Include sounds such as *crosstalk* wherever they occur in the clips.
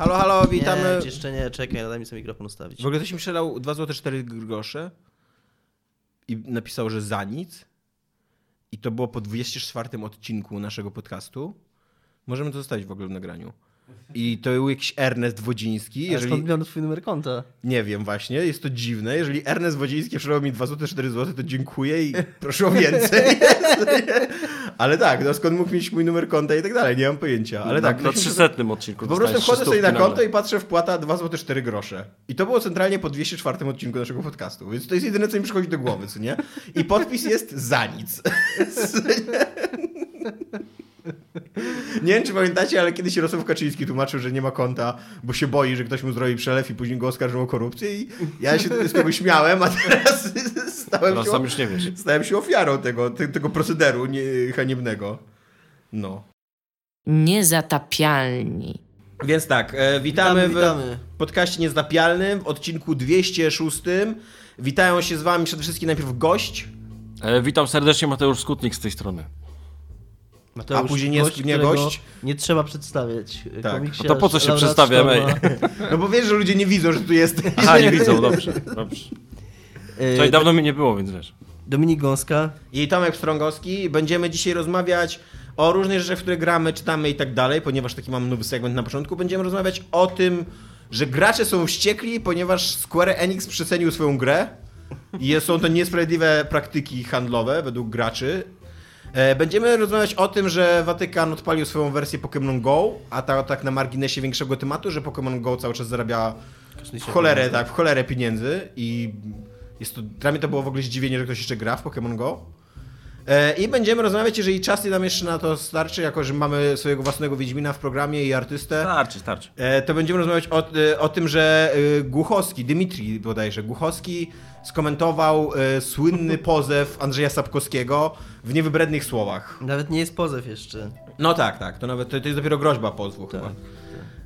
Halo, halo, witamy. Nie, jeszcze nie, czekaj, daj mi sobie mikrofon ustawić. W ogóle ktoś mi przelał 2 zł 4 grosze i napisał, że za nic. I to było po 24 odcinku naszego podcastu. Możemy to zostawić w ogóle w nagraniu. I to był jakiś Ernest Wodziński. Jeżeli... Jeżeli... skąd miał twój numer konta? Nie wiem właśnie, jest to dziwne. Jeżeli Ernest Wodziński przelał mi 2 zł 4 zł, to dziękuję i proszę o więcej. *laughs* Ale tak, no skąd mógł mieć mój numer konta i tak dalej, nie mam pojęcia. Ale tak, na, na 300 odcinku. Po prostu wchodzę sobie na konto i patrzę wpłata 2 zł 4 grosze. I to było centralnie po 204 odcinku naszego podcastu, więc to jest jedyne, co mi przychodzi do głowy, co nie? I podpis jest za nic. *laughs* *laughs* Nie wiem, czy pamiętacie, ale kiedyś Jarosław Kaczyński tłumaczył, że nie ma konta, bo się boi, że ktoś mu zrobi przelew i później go oskarżą o korupcję i ja się z tego śmiałem, a teraz *laughs* stałem, Teraz się, sam już nie wiesz. stałem się ofiarą tego, te, tego procederu nie, haniebnego. No. Niezatapialni. Więc tak, e, witamy, Witamy, witamy. w podcaście Niezdapialnym w odcinku 206. Witają się z wami przede wszystkim najpierw gość, E, witam serdecznie, Mateusz Skutnik z tej strony. Mateusz, A później nie- nie którego gość? Nie trzeba przedstawiać. Tak. Komiksiarz, No to po co się przedstawiamy? *laughs* No bo wiesz, że ludzie nie widzą, że tu jest. Aha, nie widzą, dobrze. dobrze. E, Wczoraj dawno mnie nie było, więc wiesz. Dominik Gąska. I Tomek Strągowski. Będziemy dzisiaj rozmawiać o różnych rzeczach, w które gramy, czytamy i tak dalej, ponieważ taki mam nowy segment na początku. Będziemy rozmawiać o tym, że gracze są wściekli, ponieważ Square Enix przecenił swoją grę. I są to niesprawiedliwe praktyki handlowe według graczy. E, Będziemy rozmawiać o tym, że Watykan odpalił swoją wersję Pokémon Go, a ta, tak na marginesie większego tematu, że Pokémon Go cały czas zarabia w cholerę, tak, w cholerę pieniędzy i jest to, dla mnie to było w ogóle zdziwienie, że ktoś jeszcze gra w Pokémon Go. E, I będziemy rozmawiać, jeżeli czas nam jeszcze na to starczy, jako że mamy swojego własnego Wiedźmina w programie i artystę, Starczy, starczy. e, to będziemy rozmawiać o, e, o tym, że Głuchowski, Dymitri bodajże, Głuchowski skomentował słynny *laughs* pozew Andrzeja Sapkowskiego w niewybrednych słowach. Nawet nie jest pozew jeszcze. No tak, tak, to nawet to, to jest dopiero groźba pozwu Tak. chyba.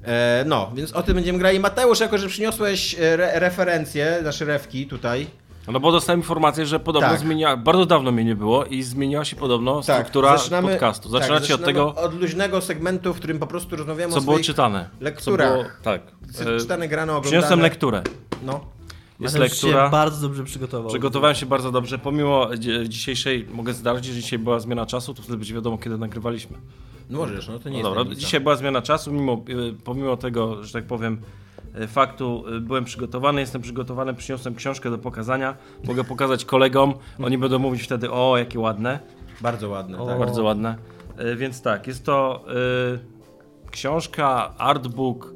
E, no, więc o tym będziemy grali. Mateusz, jako że przyniosłeś re, referencje, nasze refki tutaj. No bo dostałem informację, że podobno Tak. zmieniła, bardzo dawno mnie nie było i zmieniła się podobno struktura podcastu. Zaczynacie tak, od tego, Od luźnego segmentu, w którym po prostu rozmawiamy co o było czytane. lekturach. Co było, tak. czytane, grane, oglądane. Przyniosłem lekturę. No. Jest Mateusz się lektura. bardzo dobrze przygotował. Przygotowałem się bardzo dobrze. Pomimo dzi- dzisiejszej, mogę zdarzyć, że dzisiaj była zmiana czasu, to wtedy będzie wiadomo, kiedy nagrywaliśmy. no możesz, no to nie No jest dobra, dzisiaj była zmiana czasu, mimo, y, pomimo tego, że tak powiem, faktu y, byłem przygotowany, jestem przygotowany, przyniosłem książkę do pokazania, mogę pokazać kolegom, oni będą mówić wtedy, o, jakie ładne, Bardzo ładne, O. tak. bardzo ładne. Y, Więc tak, jest to y, książka, artbook,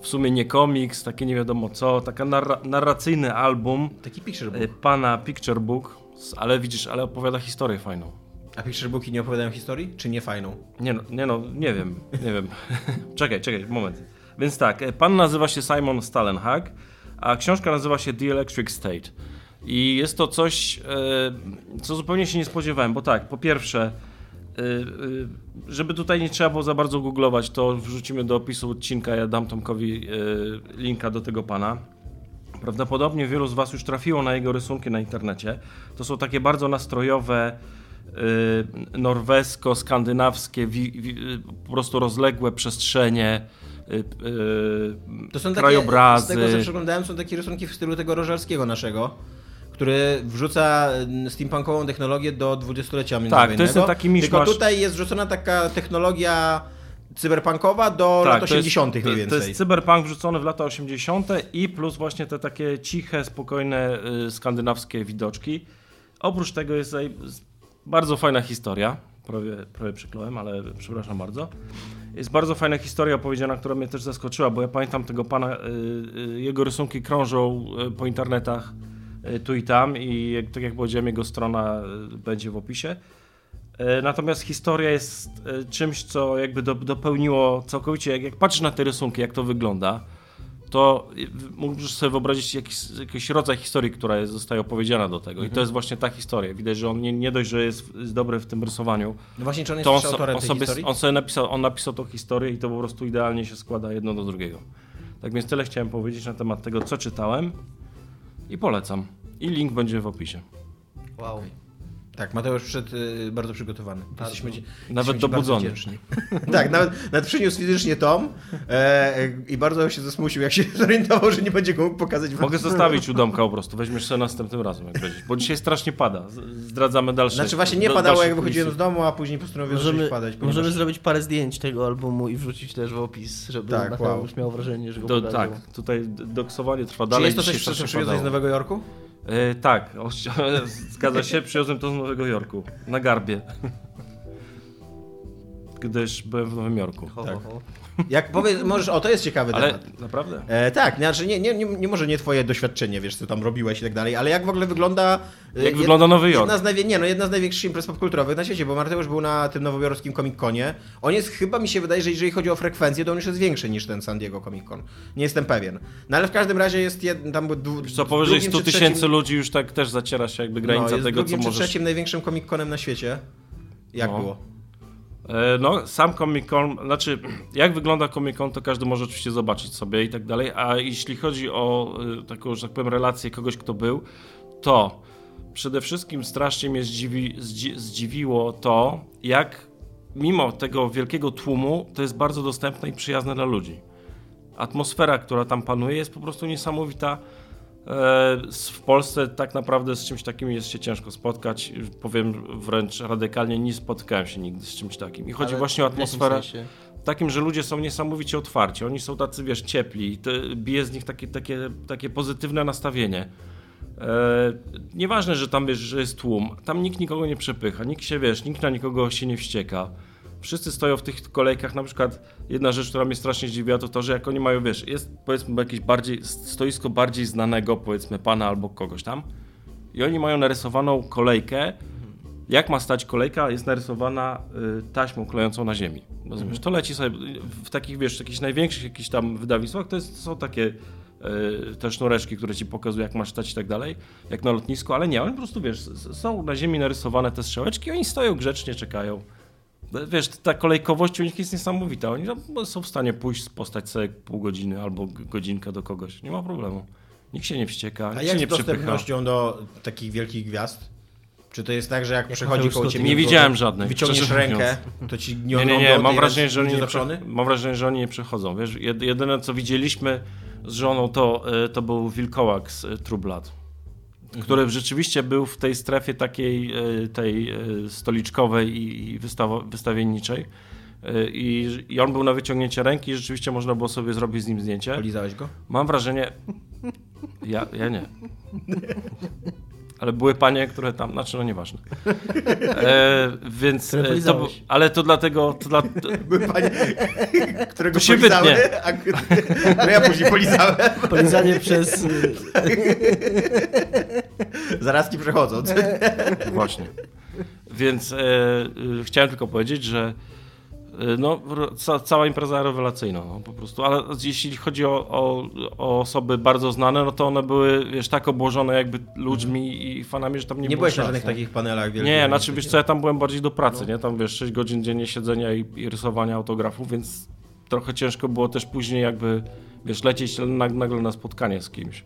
w sumie nie komiks, takie nie wiadomo co, taka narra narracyjny album Taki picture book. pana Picture Book, ale widzisz, ale opowiada historię fajną. A picture booki nie opowiadają historii? Czy nie fajną? Nie no, nie, no, nie wiem, nie wiem. *laughs* czekaj, czekaj, moment. Więc tak, e, pan nazywa się Simon Stalenhag, a książka nazywa się The Electric State. I jest to coś, e, co zupełnie się nie spodziewałem, bo tak, po pierwsze, e, żeby tutaj nie trzeba było za bardzo googlować, to wrzucimy do opisu odcinka, ja dam Tomkowi linka do tego pana. Prawdopodobnie wielu z Was już trafiło na jego rysunki na internecie. To są takie bardzo nastrojowe, norwesko-skandynawskie, po prostu rozległe przestrzenie, To są takie, krajobrazy. z tego co przeglądałem, są takie rysunki w stylu tego rożarskiego naszego, który wrzuca mm, steampunkową technologię do dwudziestolecia Tak, to jest taki miszmasz. Tylko tutaj jest wrzucona taka technologia cyberpunkowa do lat Tak, to 80. jest, mniej więcej. to jest cyberpunk wrzucony w lata 80. i plus właśnie te takie ciche, spokojne, y, skandynawskie widoczki. Oprócz tego jest bardzo fajna historia. Prawie, prawie przykląłem, ale przepraszam bardzo. Jest bardzo fajna historia opowiedziana, która mnie też zaskoczyła, bo ja pamiętam tego pana, y, y, jego rysunki krążą y, po internetach tu i tam i tak jak powiedziałem, jego strona będzie w opisie. Natomiast historia jest czymś, co jakby do, dopełniło całkowicie, jak patrzysz na te rysunki, jak to wygląda, to możesz sobie wyobrazić jakiś, jakiś rodzaj historii, która jest, zostaje opowiedziana do tego. I to jest właśnie ta historia. Widać, że on nie, nie dość, że jest, jest dobry w tym rysowaniu, No właśnie, czy on jest to on, autorem on, tej sobie, historii? on sobie napisał, on napisał tą historię i to po prostu idealnie się składa jedno do drugiego. Tak więc tyle chciałem powiedzieć na temat tego, co czytałem i polecam. I link będzie w opisie. Wow. Tak, Mateusz przyszedł y, bardzo przygotowany. Jesteśmy, ci- Nawet dobudzony. *laughs* tak, nawet, nawet przyniósł fizycznie tom e, i bardzo się zasmucił, jak się *laughs* zorientował, że nie będzie go mógł pokazać. w- Mogę zostawić u domka po prostu, weźmiesz sobie następnym razem, jak będziesz. Bo dzisiaj strasznie pada. Zdradzamy dalsze. Znaczy właśnie nie do- padało, jak wychodziłem z domu, a później postanowiłem Możemy, padać. Ponieważ... możemy zrobić parę zdjęć tego albumu i wrzucić też w opis, żeby Tak, Mateusz wow. miał wrażenie, że go Do, tak, tutaj doksowanie trwa Czy dalej. jest to coś, co przywiozłeś z. Nowego Jorku? E, tak, *laughs* zgadza się, przywiozłem to z Nowego Jorku. Na garbie. *laughs* Gdyż byłem w Nowym Jorku. Ho, Tak. ho, ho. Jak powiedz, możesz, o to jest ciekawy Ale temat. naprawdę? E, tak, znaczy nie, nie, nie, nie może nie twoje doświadczenie, wiesz, co tam robiłeś i tak dalej, ale jak w ogóle wygląda... e, Jak wygląda Nowy Jork? Jedna z, najwie, nie, no, jedna z największych imprez popkulturowych na świecie, bo Mateusz był na tym nowojorskim Comic-Conie. On jest, chyba mi się wydaje, że jeżeli chodzi o frekwencję, to on już jest większy niż ten San Diego Comic-Con. Nie jestem pewien. No ale w każdym razie jest jed, tam był dwu, Co powyżej drugim 100 czy tysięcy trzecim- ludzi już tak też zaciera się jakby granica no, tego, co drugim czy możesz... trzecim największym Comic-Conem na świecie. Jak No. było? E, No, sam Comic Con, znaczy jak wygląda Comic Con, to każdy może oczywiście zobaczyć sobie i tak dalej, a jeśli chodzi o y, taką, że tak powiem, relację kogoś, kto był, to przede wszystkim strasznie mnie zdziwi, zdzi, zdziwiło to, jak mimo tego wielkiego tłumu, to jest bardzo dostępne i przyjazne dla ludzi. Atmosfera, która tam panuje, jest po prostu niesamowita. E, W Polsce tak naprawdę z czymś takim jest się ciężko spotkać. Powiem wręcz radykalnie, nie spotkałem się nigdy z czymś takim. I chodzi Ale właśnie o atmosferę takim, że ludzie są niesamowicie otwarci. Oni są tacy, wiesz, ciepli. Te, bije z nich takie, takie, takie pozytywne nastawienie. E, nieważne, że tam wiesz, że jest tłum. Tam nikt nikogo nie przepycha, nikt się wiesz, nikt na nikogo się nie wścieka. Wszyscy stoją w tych kolejkach. Na przykład jedna rzecz, która mnie strasznie zdziwiła, to to, że jak oni mają, wiesz, jest powiedzmy jakieś bardziej, stoisko bardziej znanego, powiedzmy pana albo kogoś tam. I oni mają narysowaną kolejkę. Jak ma stać kolejka, jest narysowana y, taśmą klejącą na ziemi. Rozumiesz? To leci sobie w takich, wiesz, jakichś największych jakichś tam wydawnictwach, to jest, są takie y, te sznureczki, które ci pokazują, jak masz stać i tak dalej, jak na lotnisku, ale nie, oni po prostu, wiesz, są na ziemi narysowane te strzałeczki, oni stoją grzecznie, czekają. Wiesz, ta kolejkowość u nich jest niesamowita. Oni są w stanie pójść, postać sobie pół godziny albo godzinkę do kogoś. Nie ma problemu. Nikt się nie wścieka, A nikt się jak nie z dostępnością do takich wielkich gwiazd? Czy to jest tak, że jak, przechodzi Mateusz koło ciebie... Nie widziałem żadnej, Wyciągniesz rękę, to ci nie Nie, nie, nie, mam wrażenie, że oni nie, mam wrażenie, że oni nie przychodzą. Wiesz, jed- jedyne co widzieliśmy z żoną to, y, to był wilkołak z y, True Blood, Mhm. który rzeczywiście był w tej strefie takiej y, tej y, stoliczkowej i wystawienniczej. Y, I, I on był na wyciągnięcie ręki i rzeczywiście można było sobie zrobić z nim zdjęcie. Polizałeś go? Mam wrażenie. Ja, ja nie. *laughs* Ale były panie, które tam, znaczy no nieważne. *laughs* E, więc e, to, ale to dlatego, to dla, to, *laughs* Były panie, *laughs* którego To się polizały, wytnie. a no ja później polizałem, Polizanie przez... y, zaraz ci przechodząc. Właśnie. Więc e, y, chciałem tylko powiedzieć, że e, no, ro- ca, cała impreza rewelacyjna, no, po prostu. Ale jeśli chodzi o, o, o osoby bardzo znane, no to one były, wiesz, tak obłożone jakby ludźmi i fanami, że tam nie, Nie było byłeś na żadnych nie? takich panelach wielkich? Nie, znaczy wiesz co, ja tam byłem bardziej do pracy, No. nie? Tam wiesz, 6 godzin dziennie siedzenia i, i rysowania autografów, więc trochę ciężko było też później jakby, wiesz, lecieć nag- nagle na spotkanie z kimś.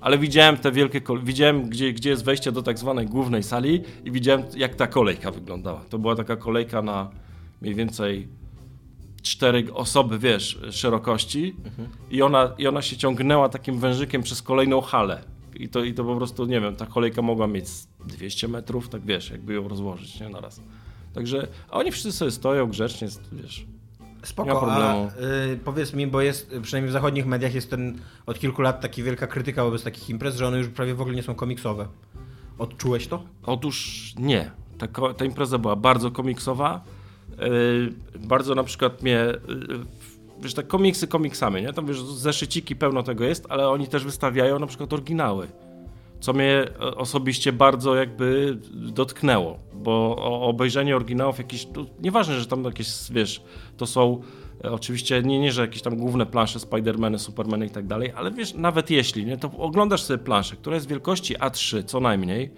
Ale widziałem te wielkie, widziałem gdzie, gdzie jest wejście do tak zwanej głównej sali i widziałem jak ta kolejka wyglądała. To była taka kolejka na mniej więcej cztery osoby, wiesz, szerokości i, ona, i ona się ciągnęła takim wężykiem przez kolejną halę. I to, I to po prostu, nie wiem, ta kolejka mogła mieć z 200 metrów, tak wiesz, jakby ją rozłożyć, nie, naraz. Także, a oni wszyscy sobie stoją grzecznie, wiesz. Spoko, a y, powiedz mi, bo jest, przynajmniej w zachodnich mediach jest ten od kilku lat taki wielka krytyka wobec takich imprez, że one już prawie w ogóle nie są komiksowe. Odczułeś to? Otóż nie. Ta, ta impreza była bardzo komiksowa. Yy, bardzo na przykład mnie. Yy, wiesz, tak komiksy komiksami, nie? Tam wiesz, zeszyciki pełno tego jest, ale oni też wystawiają na przykład oryginały. Co mnie e, osobiście bardzo jakby dotknęło, bo obejrzenie oryginałów jakiś, tu, nieważne, że tam jakieś, wiesz, to są oczywiście, nie, nie, że jakieś tam główne plansze Spidermany, Supermany i tak dalej, ale wiesz, nawet jeśli, nie, to oglądasz sobie planszę, która jest wielkości A3 co najmniej,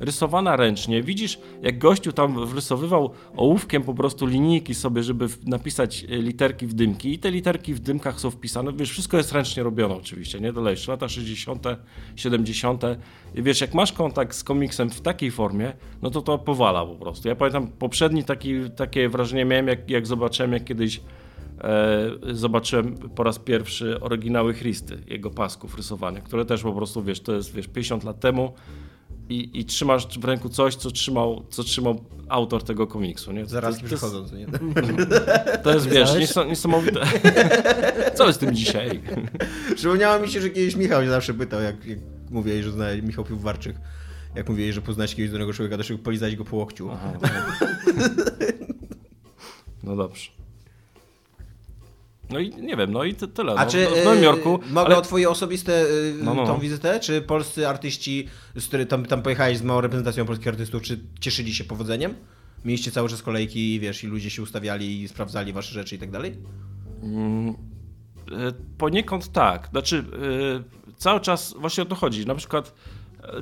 rysowana ręcznie. Widzisz, jak gościu tam wrysowywał ołówkiem po prostu linijki sobie, żeby napisać e, literki w dymki i te literki w dymkach są wpisane. Wiesz, wszystko jest ręcznie robione oczywiście, nie? Dalej, lata 60., 70. I wiesz, jak masz kontakt z komiksem w takiej formie, no to to powala po prostu. Ja pamiętam poprzedni taki, takie wrażenie miałem, jak, jak zobaczyłem, jak kiedyś e, zobaczyłem po raz pierwszy oryginały Christy, jego pasków rysowanych, które też po prostu, wiesz, to jest, wiesz, 50 lat temu i, i trzymasz w ręku coś, co trzymał, co trzymał autor tego komiksu, nie? Zaraz to, to, przychodzą, co nie? *laughs* to jest, wiesz, Znałeś? nies niesamowite. *laughs* Co jest z tym dzisiaj? Przypomniało mi się, że kiedyś Michał się zawsze pytał, jak, jak mówiłeś, że zna Michał Piłwarczyk, jak mówiłeś, że poznałeś kiedyś danego człowieka, to żeby polizać go po łokciu. Aha, *laughs* no dobrze. No i nie wiem, no i ty- tyle. A no, czy w- Nowym Jorku. y, mogę ale- o twoje osobiste y, No, no, tą no. wizytę? Czy polscy artyści, z których tam, tam pojechałeś z małą reprezentacją polskich artystów, czy cieszyli się powodzeniem? Mieliście cały czas kolejki, wiesz, i ludzie się ustawiali i sprawdzali wasze rzeczy i tak dalej? Mm, e, Poniekąd tak. Znaczy, e, cały czas właśnie o to chodzi. Na przykład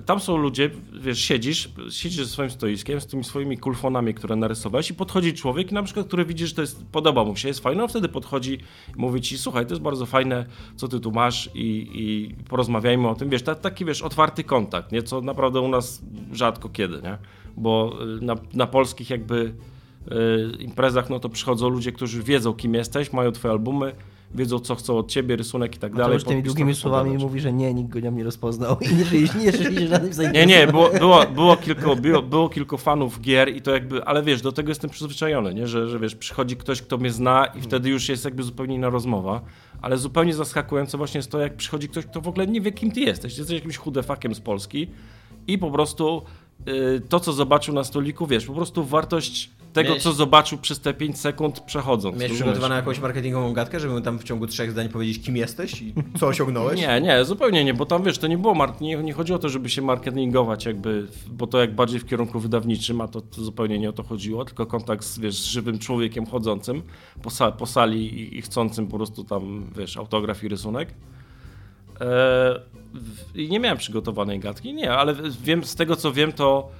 tam są ludzie, wiesz, siedzisz, siedzisz ze swoim stoiskiem, z tymi swoimi kulfonami, które narysowałeś i podchodzi człowiek, na przykład, który widzi, że to jest, podoba mu się, jest fajne, on wtedy podchodzi i mówi ci, słuchaj, to jest bardzo fajne, co ty tu masz i, i porozmawiajmy o tym, wiesz, ta, taki, wiesz, otwarty kontakt, nie, co naprawdę u nas rzadko kiedy, nie, bo e, na, na polskich jakby e, imprezach, no to przychodzą ludzie, którzy wiedzą, kim jesteś, mają twoje albumy, wiedzą, co chcą od ciebie, rysunek i tak dalej. już tymi długimi słowami mówi, że nie, nikt go nie rozpoznał *laughs* i nie żyli, nie żyli żadnym Nie, zainteresowaniem. nie, było, było, było, kilku, było, było kilku fanów gier i to jakby, ale wiesz, do tego jestem przyzwyczajony, nie? Że, że wiesz, przychodzi ktoś, kto mnie zna i wtedy już jest jakby zupełnie inna rozmowa, ale zupełnie zaskakujące właśnie jest to, jak przychodzi ktoś, kto w ogóle nie wie, kim ty jesteś. Jesteś jakimś chudefakiem z Polski i po prostu y, to, co zobaczył na stoliku, wiesz, po prostu wartość tego, Miałeś- co zobaczył przez te 5 sekund przechodząc. Miałeś przygotowaną jakąś marketingową gadkę, żeby mu tam w ciągu trzech zdań powiedzieć, kim jesteś i co osiągnąłeś? Nie, nie, zupełnie nie, bo tam wiesz, to nie było, mar- nie, nie chodziło o to, żeby się marketingować jakby, bo to jak bardziej w kierunku wydawniczym, a to, to zupełnie nie o to chodziło, tylko kontakt z, wiesz, z żywym człowiekiem chodzącym po, sa- po sali i, i chcącym po prostu tam, wiesz, autograf i rysunek. E, w- I nie miałem przygotowanej gadki, nie, ale wiem, z tego co wiem, to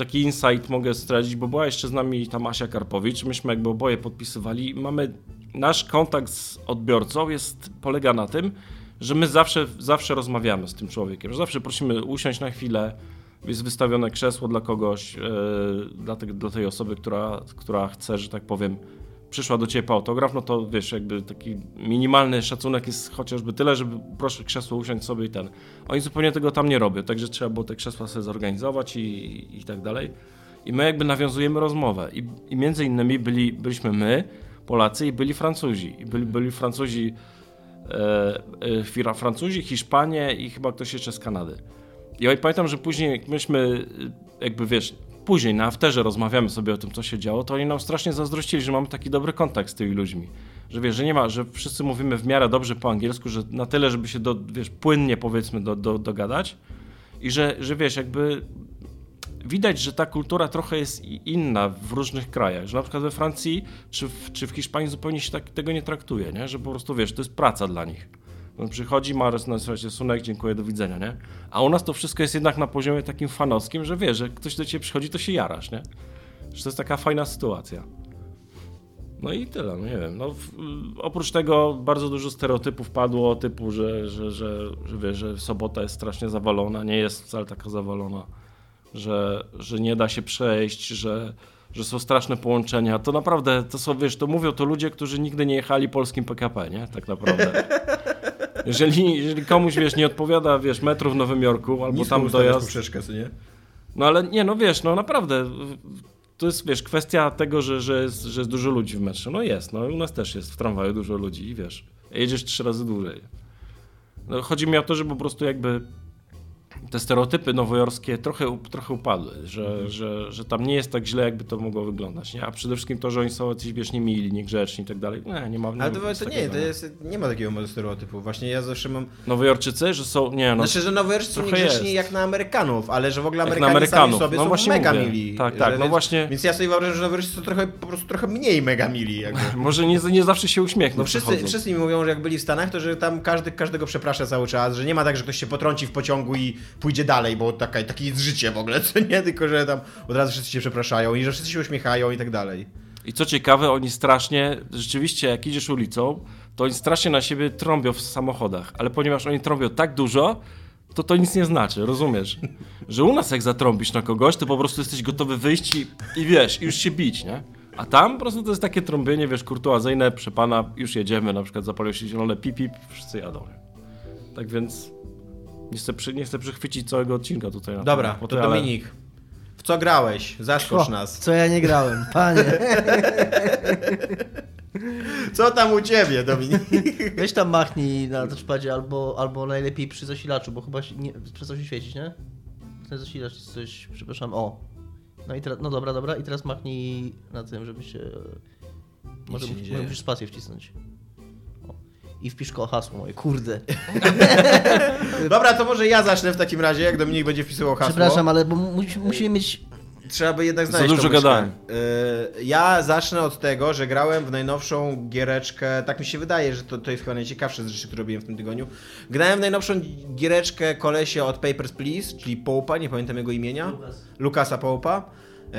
taki insight mogę zdradzić, bo była jeszcze z nami tam Asia Karpowicz, myśmy jakby oboje podpisywali. Mamy, nasz kontakt z odbiorcą jest, polega na tym, że my zawsze, zawsze rozmawiamy z tym człowiekiem, że zawsze prosimy usiąść na chwilę, jest wystawione krzesło dla kogoś, e, dla, te, dla tej osoby, która, która chce, że tak powiem, przyszła do ciebie po autograf, no to wiesz, jakby taki minimalny szacunek jest chociażby tyle, żeby proszę krzesło usiąść sobie i ten. Oni zupełnie tego tam nie robią, także trzeba było te krzesła sobie zorganizować i, i tak dalej. I my jakby nawiązujemy rozmowę. I, i między innymi byli, byliśmy my, Polacy, i byli Francuzi. I byli, byli Francuzi, e, e, Francuzi, Hiszpanie i chyba ktoś jeszcze z Kanady. I pamiętam, że później jak myśmy, e, jakby wiesz, później na afterze rozmawiamy sobie o tym, co się działo, to oni nam strasznie zazdrościli, że mamy taki dobry kontakt z tymi ludźmi. Że wiesz, że nie ma, że wszyscy mówimy w miarę dobrze po angielsku, że na tyle, żeby się do, wiesz, płynnie powiedzmy do, do, dogadać i że, że wiesz, jakby widać, że ta kultura trochę jest inna w różnych krajach, że na przykład we Francji czy w, czy w Hiszpanii zupełnie się tak, tego nie traktuje, nie? że po prostu wiesz, to jest praca dla nich. On przychodzi, ma nazywać rysunek, dziękuję, do widzenia, nie? A u nas to wszystko jest jednak na poziomie takim fanowskim, że wiesz, że ktoś do ciebie przychodzi, to się jarasz, nie? Że to jest taka fajna sytuacja. No i tyle, no nie wiem. No, w, oprócz tego bardzo dużo stereotypów padło, typu, że, że, że, że, wiesz, że sobota jest strasznie zawalona, nie jest wcale taka zawalona, że, że nie da się przejść, że, że są straszne połączenia. To naprawdę, to są, wiesz, to mówią to ludzie, którzy nigdy nie jechali polskim PKP, nie? Tak naprawdę. *laughs* Jeżeli, jeżeli komuś, wiesz, nie odpowiada, wiesz, metro w Nowym Jorku, albo Nisko tam dojazd... poprzeczkę, co nie? No ale nie, no wiesz, no naprawdę, to jest, wiesz, kwestia tego, że, że, jest, że jest dużo ludzi w metrze. No jest, no u nas też jest w tramwaju dużo ludzi i wiesz, jedziesz trzy razy dłużej. No, chodzi mi o to, że po prostu jakby te stereotypy nowojorskie trochę, trochę upadły, że, Mhm. że, że tam nie jest tak źle, jakby to mogło wyglądać, nie? A przede wszystkim to, że oni są jacyś, wiesz, niemili, niegrzeczni i tak dalej. Nie, nie ma... Nie Ale to, to nie, to jest, nie ma takiego stereotypu. Właśnie ja zawsze mam... Nowojorczycy, że są, nie no, Znaczy, że trochę niegrzeczni jak na Amerykanów, ale że w ogóle Amerykanie Amerykanów. sami sobie No są właśnie mega mówię. mili. Tak, tak, no więc, właśnie- Więc ja sobie wyobrażam, że nowojorscy są trochę, po prostu trochę mniej mega mili. *laughs* Może nie, nie zawsze się uśmiechną No wszyscy, wszyscy mi mówią, że jak byli w Stanach, to że tam każdy każdego przeprasza cały czas, że nie ma tak, że ktoś się potrąci w pociągu i pójdzie dalej, bo taka, takie jest życie w ogóle, *laughs* co nie? Tylko, że tam od razu wszyscy cię przepraszają i że wszyscy się uśmiechają i tak dalej. I co ciekawe, oni strasznie, rzeczywiście jak idziesz ulicą, to oni strasznie na siebie trąbią w samochodach, ale ponieważ oni trąbią tak dużo, to to nic nie znaczy, rozumiesz? Że u nas jak zatrąbisz na kogoś, to po prostu jesteś gotowy wyjść i, i wiesz, już się bić, nie? A tam po prostu to jest takie trąbienie, wiesz, kurtuazyjne, przy pana, już jedziemy, na przykład zapalił się zielone pip, pip, wszyscy jadą. Tak więc nie chcę, przy, nie chcę przychwycić całego odcinka tutaj. Na Dobra, to ale- Dominik. W co grałeś? Zaskocz nas. Co ja nie grałem, panie. *laughs* Co tam u ciebie, Dominik? *laughs* Weź tam machnij na touchpadzie albo, albo najlepiej przy zasilaczu, bo chyba się nie, przestał się świecić, nie? Ten zasilacz jest coś, przepraszam, o. No i teraz, no dobra, dobra, i teraz machnij na tym, żeby się... Może, się może musisz spację wcisnąć. I wpisz ko hasło moje, kurde. *laughs* Dobra, to może ja zacznę w takim razie, jak Dominik będzie wpisywał hasło. Przepraszam, ale bo mu- musimy mieć... Trzeba by jednak Za znaleźć dużo tą myszkę. gadałem. Yy, ja zacznę od tego, że grałem w najnowszą giereczkę, tak mi się wydaje, że to, to jest chyba najciekawsze z rzeczy, które robiłem w tym tygodniu. Grałem w najnowszą giereczkę kolesia od Papers, Please, czyli Połpa, nie pamiętam jego imienia. Lukasa Połpa. Yy,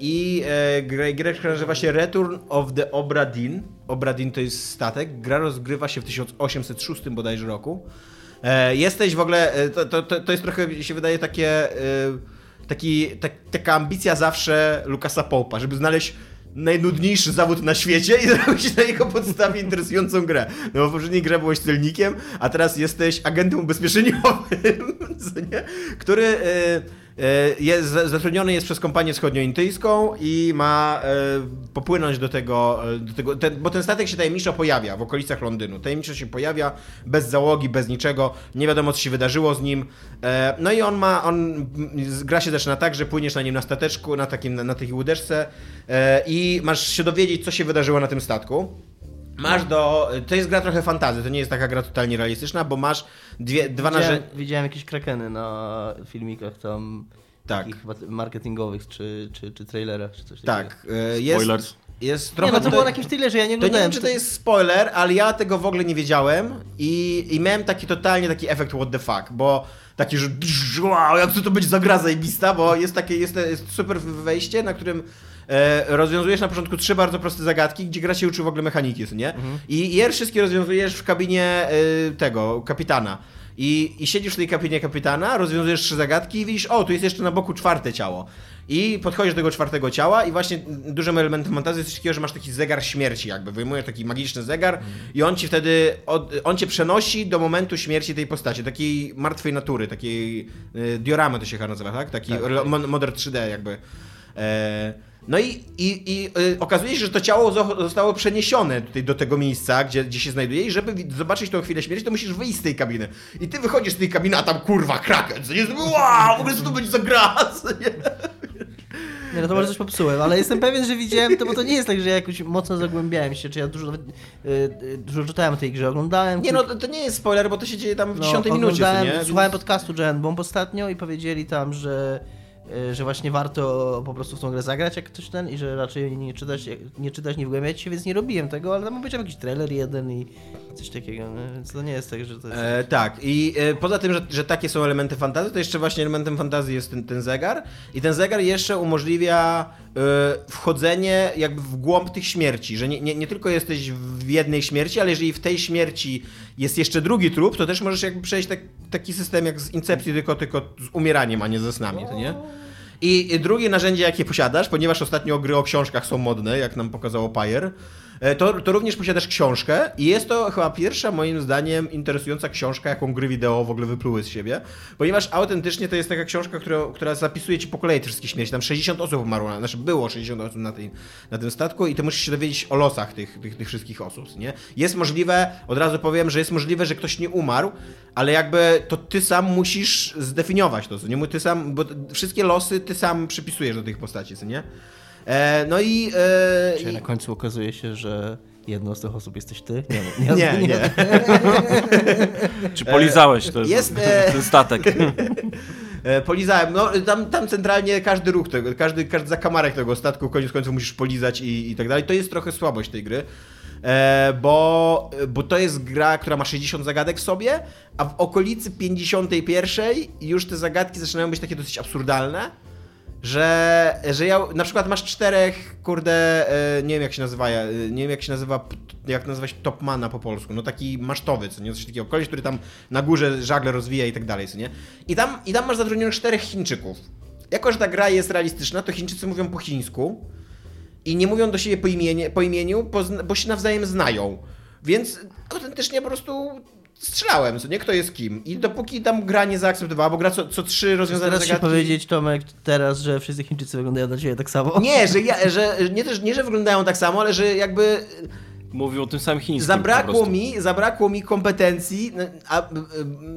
I gra- giereczka nazywa się Return of the Obra Dinn. Obra Dinn to jest statek. Gra rozgrywa się w 1806 bodajże roku. E, Jesteś w ogóle, e, to, to, to jest trochę, się wydaje, takie, e, taki, tak, taka ambicja zawsze Lukasa Popa, żeby znaleźć najnudniejszy zawód na świecie i *laughs* zrobić na jego podstawie interesującą grę. No bo w poprzedniej grze byłeś celnikiem, a teraz jesteś agentem ubezpieczeniowym, *laughs* który e, e, jest, zatrudniony jest przez kompanię wschodnioindyjską i ma e, popłynąć do tego, e, do tego ten, bo ten statek się tajemniczo pojawia w okolicach Londynu. Tajemniczo się pojawia, bez załogi, bez niczego, nie wiadomo co się wydarzyło z nim. E, no i on ma, on, gra się zaczyna tak, że płyniesz na nim na stateczku, na, takim, na, na takiej łódeczce e, i masz się dowiedzieć, co się wydarzyło na tym statku. Masz do. To jest gra trochę fantazy, to nie jest taka gra totalnie realistyczna, bo masz dwie, dwa Widziałem, narzędzia. widziałem jakieś krakeny na filmikach tam... Tak. Marketingowych, czy, czy, czy trailerach, czy coś takiego. Tak, e, jest. Spoilers. Jest Nie, trochę. no to było na jakimś trailerze, ja nie To nie oglądałem. wiem, czy to jest spoiler, ale ja tego w ogóle nie wiedziałem i, i miałem taki totalnie taki efekt what the fuck, bo taki, że wow, jak to, to będzie za gra zajebista, bo jest takie, jest, jest super wejście, na którym e, rozwiązujesz na początku trzy bardzo proste zagadki, gdzie gra się uczy w ogóle mechaniki, nie? I je wszystkie rozwiązujesz w kabinie e, tego, kapitana. I, I siedzisz w tej kabinie kapitana, rozwiązujesz trzy zagadki i widzisz, o, tu jest jeszcze na boku czwarte ciało. I podchodzisz do tego czwartego ciała i właśnie dużym elementem fantazji jest coś takiego, że masz taki zegar śmierci jakby, wyjmujesz taki magiczny zegar i on ci wtedy, od, on cię przenosi do momentu śmierci tej postaci, takiej martwej natury, takiej y, dioramy to się chyba nazywa, tak? Taki lo- mon- modern 3D jakby. E, no i, i, i y, okazuje się, że to ciało zo- zostało przeniesione tutaj do tego miejsca, gdzie, gdzie się znajduje i żeby zobaczyć tą chwilę śmierci, to musisz wyjść z tej kabiny. I ty wychodzisz z tej kabiny, a tam kurwa kraken, co jest, wow, w ogóle co to będzie za gra, nie? Nie, no to może coś popsułem, ale jestem pewien, że widziałem to, bo to nie jest tak, że ja jakoś mocno zagłębiałem się, czy ja dużo nawet, y, y, dużo czytałem tej grze, oglądałem. Nie no, to, nie jest spoiler, bo to się dzieje tam w no, 10 minucie, nie? Słuchałem podcastu Giant Bomb ostatnio i powiedzieli tam, że że właśnie warto po prostu w tą grę zagrać jak ktoś ten i że raczej nie czytać, nie czytać, nie wgłębiać się, więc nie robiłem tego, ale tam obejrzałem jakiś trailer jeden i coś takiego, no, więc to nie jest tak, że to jest... E, tak, i e, poza tym, że, że takie są elementy fantazji, to jeszcze właśnie elementem fantazji jest ten, ten zegar. I ten zegar jeszcze umożliwia e, wchodzenie jakby w głąb tych śmierci, że nie, nie, nie tylko jesteś w jednej śmierci, ale jeżeli w tej śmierci jest jeszcze drugi trup, to też możesz jakby przejść tak, taki system jak z Incepcji, tylko, tylko z umieraniem, a nie ze snami, to nie? I drugie narzędzie, jakie posiadasz, ponieważ ostatnio gry o książkach są modne, jak nam pokazało Pajer, e, to, to również posiadasz książkę i jest to chyba pierwsza, moim zdaniem, interesująca książka, jaką gry wideo w ogóle wypluły z siebie, ponieważ autentycznie to jest taka książka, która, która zapisuje ci po kolei te wszystkie śmierci. Tam 60 osób umarło, na- znaczy było 60 osób na, tej, na tym statku i ty musisz się dowiedzieć o losach tych, tych, tych wszystkich osób, nie? Jest możliwe, od razu powiem, że jest możliwe, że ktoś nie umarł, ale jakby to ty sam musisz zdefiniować to, co nie? Ty sam, bo wszystkie losy ty sam przypisujesz do tych postaci, co nie? E, no i... E, Czyli na końcu okazuje się, że jedną z tych osób jesteś ty? Nie, nie, *laughs* nie. *laughs* Czy polizałeś to jest, e, *laughs* ten statek? E, polizałem, no tam, tam centralnie każdy ruch tego, każdy, każdy zakamarek tego statku koniec końców musisz polizać i, i tak dalej. To jest trochę słabość tej gry. E, bo, bo to jest gra, która ma 60 zagadek w sobie, a w okolicy 51 już te zagadki zaczynają być takie dosyć absurdalne. Że, że ja na przykład masz czterech, kurde, e, nie wiem jak się nazywa, e, nie wiem jak się nazywa, jak nazywać topmana po polsku, no taki masztowy, co nie, coś takiego, koleś, który tam na górze żagle rozwija i tak dalej, co nie. I tam, i tam masz zatrudnionych czterech Chińczyków. Jako, że ta gra jest realistyczna, to Chińczycy mówią po chińsku i nie mówią do siebie po, imienie, po imieniu, bo, bo się nawzajem znają. Więc autentycznie po prostu strzelałem, co nie, kto jest kim. I dopóki tam gra nie zaakceptowała, bo gra co, co trzy rozwiązane Teraz zagadki... powiedzieć, Tomek, teraz, że wszyscy Chińczycy wyglądają dla ciebie tak samo. Nie, że, ja, że nie, też, nie, że wyglądają tak samo, ale że jakby Mówił o tym samym chińskim zabrakło mi, zabrakło mi kompetencji, no, a,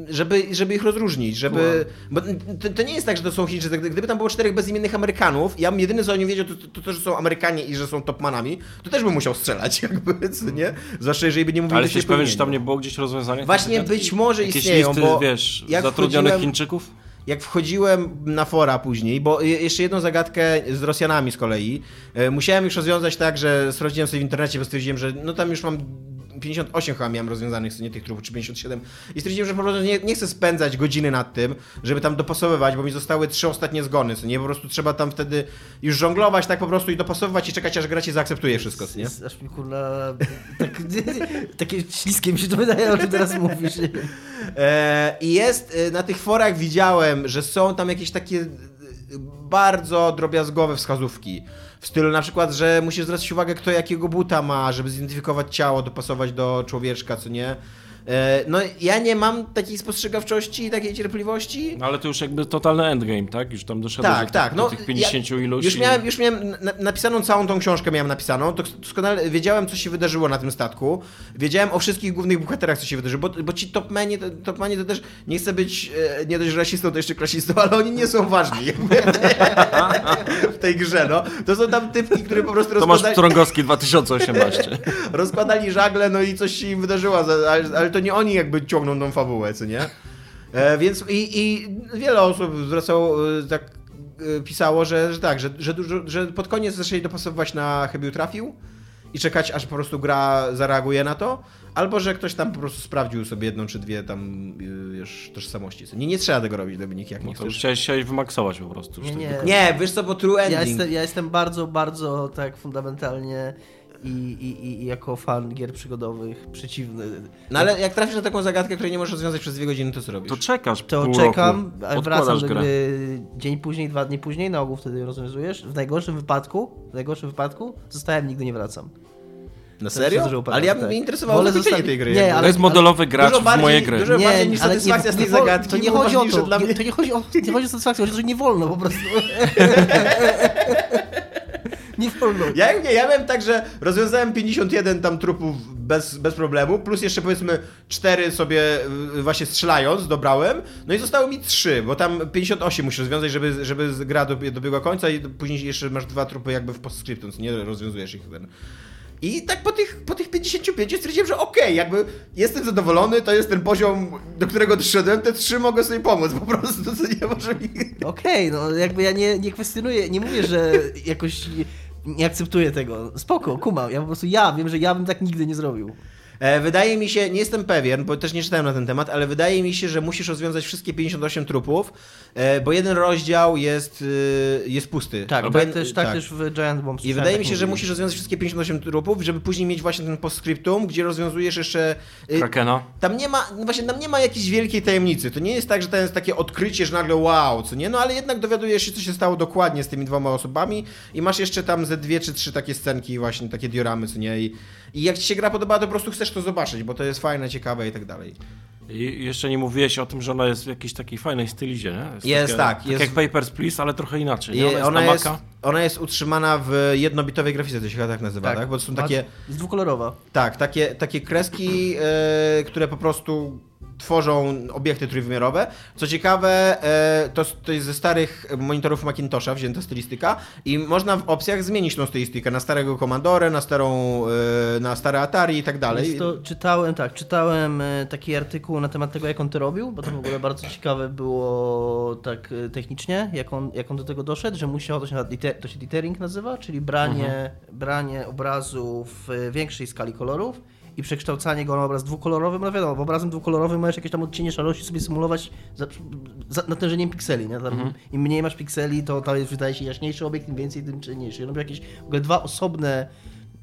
żeby, żeby ich rozróżnić, żeby... Bo to, to nie jest tak, że to są Chińczycy. Gdyby tam było czterech bezimiennych Amerykanów, ja bym jedyny co o nim wiedział, to, to, to, że są Amerykanie i że są topmanami, to też bym musiał strzelać, *laughs* jakby, co nie? Zwłaszcza jeżeli by nie mówili Ale jesteś pewien, że tam nie było gdzieś rozwiązania? Właśnie być może istnieją, listy, bo wiesz, zatrudnionych Chińczyków? Jak wchodziłem na fora później, bo je- jeszcze jedną zagadkę z Rosjanami z kolei, e, musiałem już rozwiązać tak, że sprawdziłem sobie w internecie, bo stwierdziłem, że no tam już mam 58 chyba miałem rozwiązanych, nie tych trupów, czy 57 i stwierdziłem, że po prostu nie, nie chcę spędzać godziny nad tym, żeby tam dopasowywać, bo mi zostały trzy ostatnie zgony, co nie, po prostu trzeba tam wtedy już żonglować tak po prostu i dopasowywać i czekać, aż gra cię zaakceptuje wszystko, co nie? Aż mi kurna, tak, *laughs* takie śliskie mi się to wydaje, o czym teraz mówisz. E, I jest, e, na tych forach widziałem, że są tam jakieś takie bardzo drobiazgowe wskazówki. W stylu na przykład, że musisz zwracać uwagę, kto jakiego buta ma, żeby zidentyfikować ciało, dopasować do człowieczka, co nie. E, No ja nie mam takiej spostrzegawczości i takiej cierpliwości. No ale to już jakby totalny endgame, tak? Już tam doszedłeś Tak, do, tak. do No, tych 50 ja iluś. Już miałem, już miałem na, napisaną całą tą książkę, miałem napisaną. To doskonale wiedziałem, co się wydarzyło na tym statku. Wiedziałem o wszystkich głównych bohaterach, co się wydarzyło, bo, bo ci topmeni, to, topmeni to też nie chcę być e, nie dość rasistą, to jeszcze klasistą, ale oni nie są ważni *laughs* w tej grze. No. To są tam typki, które po prostu Tomasz rozkładali, Trągowski 2018. *laughs* rozkładali żagle, no i coś się im wydarzyło, ale to nie oni jakby ciągną tą fabułę, co nie? E, więc i, i wiele osób zwracało, e, tak e, pisało, że, że tak, że, że, dużo, że pod koniec zaczęli dopasowywać na chybił trafił i czekać, aż po prostu gra zareaguje na to, albo że ktoś tam po prostu sprawdził sobie jedną czy dwie tam e, już tożsamości. Nie, nie trzeba tego robić, Dominik, jak No nie to już chcesz. chciałeś, chciałeś wymaksować po prostu. Nie, nie. wiesz co, bo true Ja ending. jestem, ja jestem bardzo, bardzo tak fundamentalnie i, i, i- jako fan gier przygodowych przeciwny. No ale jak trafisz na taką zagadkę, której nie możesz rozwiązać przez dwie godziny, to co robisz? To czekasz To pół czekam, roku, wracam do gry dzień później, dwa dni później, na ogół wtedy rozwiązujesz. W najgorszym wypadku, w najgorszym wypadku zostałem, nigdy nie wracam. Na To serio? zdarzyło Ale ja tak. bym mnie interesowało Wolę zostawić- tej gry. Nie, jakby. To ale- jest modelowy gracz dużo w bardziej- moje gry. dużo- bardziej niż ale satysfakcja z tej wo- zagadki To nie chodzi o to, dla nie, mnie. to nie chodzi o, nie chodzi o satysfakcję, chodzi o to, że nie wolno po prostu. *laughs* nie wolno. Ja, nie, ja miałem tak, że rozwiązałem 51 tam trupów bez, bez problemu, plus jeszcze powiedzmy 4 sobie y, właśnie strzelając dobrałem, no i zostało mi 3, bo tam 58 musisz rozwiązać, żeby, żeby gra dobie- dobiegła końca i później jeszcze masz dwa trupy jakby w postscriptum, nie rozwiązujesz ich ten. I tak po tych, po tych 55 stwierdziłem, że okej, jakby jestem zadowolony, to jest ten poziom, do którego doszedłem, te trzy mogę sobie pomóc po prostu, co nie może mi... Okej, no jakby ja nie, nie kwestionuję, nie mówię, że jakoś nie, akceptuję tego. Spoko, kumam. Ja po prostu ja wiem, że ja bym tak nigdy nie zrobił. E, Wydaje mi się, nie jestem pewien, bo też nie czytałem na ten temat, ale wydaje mi się, że musisz rozwiązać wszystkie 58 trupów, e, bo jeden rozdział jest, y, jest pusty. Tak, Albo tak, też, tak, też w Giant Bomb I wydaje tak mi się, że mówili. musisz rozwiązać wszystkie 58 trupów, żeby później mieć właśnie ten postscriptum, gdzie rozwiązujesz jeszcze... Krakena. tam nie ma, no właśnie tam nie ma jakiejś wielkiej tajemnicy. To nie jest tak, że to jest takie odkrycie, że nagle wow, co nie? No ale jednak dowiadujesz się, co się stało dokładnie z tymi dwoma osobami i masz jeszcze tam ze dwie czy trzy takie scenki, właśnie takie dioramy, co nie? I, i jak ci się gra podoba, to po prostu chcesz to zobaczyć, bo to jest fajne, ciekawe i tak dalej. I jeszcze nie mówiłeś o tym, że ona jest w jakiejś takiej fajnej stylizie, nie? Jest, tak, Tak jest- jak Papers, Please, ale trochę inaczej. Nie? Ona jest ona, na jest, ona jest utrzymana w jednobitowej grafice, to się chyba tak nazywa, tak? Tak. Bo to są takie, Jest dwukolorowa. tak, takie, takie kreski, e, które po prostu tworzą obiekty trójwymiarowe. Co ciekawe, e, to, to jest ze starych monitorów Macintosha wzięta stylistyka i można w opcjach zmienić tą stylistykę na starego Commodore, na starą, e, na stare Atari i tak dalej. To, czytałem, tak, czytałem e, taki artykuł na temat tego, jak on to robił, bo to w ogóle bardzo ciekawe było tak technicznie, jak on, jak on do tego doszedł, że musiał, to się, to się dithering nazywa, czyli branie, branie obrazu w większej skali kolorów i przekształcanie go na obraz dwukolorowy, no wiadomo, w obrazem dwukolorowym możesz jakieś tam odcienie szarości sobie symulować za, za natężeniem pikseli, nie? Tam Im mniej masz pikseli, to, to jest, wydaje się jaśniejszy obiekt, im więcej, tym ciemniejszy. Robią jakieś w ogóle dwa osobne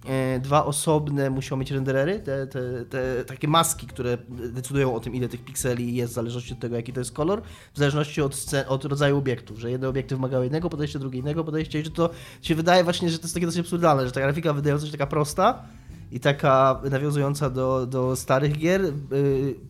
e, dwa osobne muszą mieć renderery, te, te, te takie maski, które decydują o tym, ile tych pikseli jest w zależności od tego, jaki to jest kolor, w zależności od, scen, od rodzaju obiektów, że jedne obiekty wymagały jednego podejścia, drugie innego podejścia i że to się wydaje właśnie, że to jest takie dosyć absurdalne, że ta grafika wydająca się taka prosta, i taka nawiązująca do, do starych gier, yy,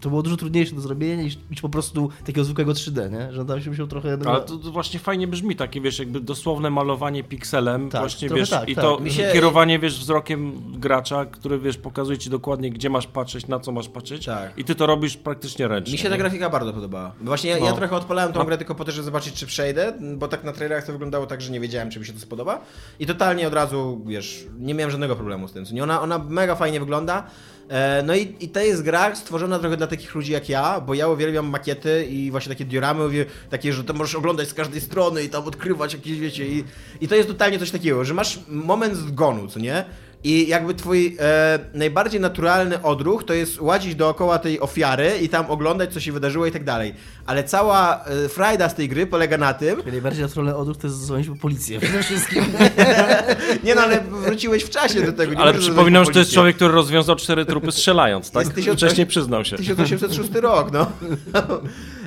to było dużo trudniejsze do zrobienia niż, niż po prostu takiego zwykłego 3D, nie? Że tam się musiał trochę... Ale to, to właśnie fajnie brzmi, takie wiesz, jakby dosłowne malowanie pikselem, Tak, właśnie wiesz, tak, i tak. to się- kierowanie wiesz wzrokiem gracza, który wiesz, pokazuje ci dokładnie, gdzie masz patrzeć, na co masz patrzeć Tak. i ty to robisz praktycznie ręcznie. Mi się ta nie? grafika bardzo podobała. Właśnie ja, ja No. trochę odpalałem tą No. grę tylko po to, żeby zobaczyć, czy przejdę, bo tak na trailerach to wyglądało tak, że nie wiedziałem, czy mi się to spodoba. I totalnie od razu, wiesz, nie miałem żadnego problemu z tym. nie? Ona, ona mega fajnie wygląda. E, No i, i to jest gra stworzona trochę dla takich ludzi jak ja, bo ja uwielbiam makiety i właśnie takie dioramy, takie, że to możesz oglądać z każdej strony i tam odkrywać jakieś, wiecie, i, i to jest totalnie coś takiego, że masz moment zgonu, co nie? I jakby twój e, najbardziej naturalny odruch to jest łazić dookoła tej ofiary i tam oglądać, co się wydarzyło i tak dalej. Ale cała e, frajda z tej gry polega na tym, Najbardziej naturalny odruch to jest zadzwonić po policję przede wszystkim. *laughs* nie no, ale wróciłeś w czasie do tego. Nie Ale przypominam, że to jest człowiek, który rozwiązał cztery trupy strzelając, tak? Jest tysiąc- Wcześniej przyznał się. 1806 rok, no. *laughs*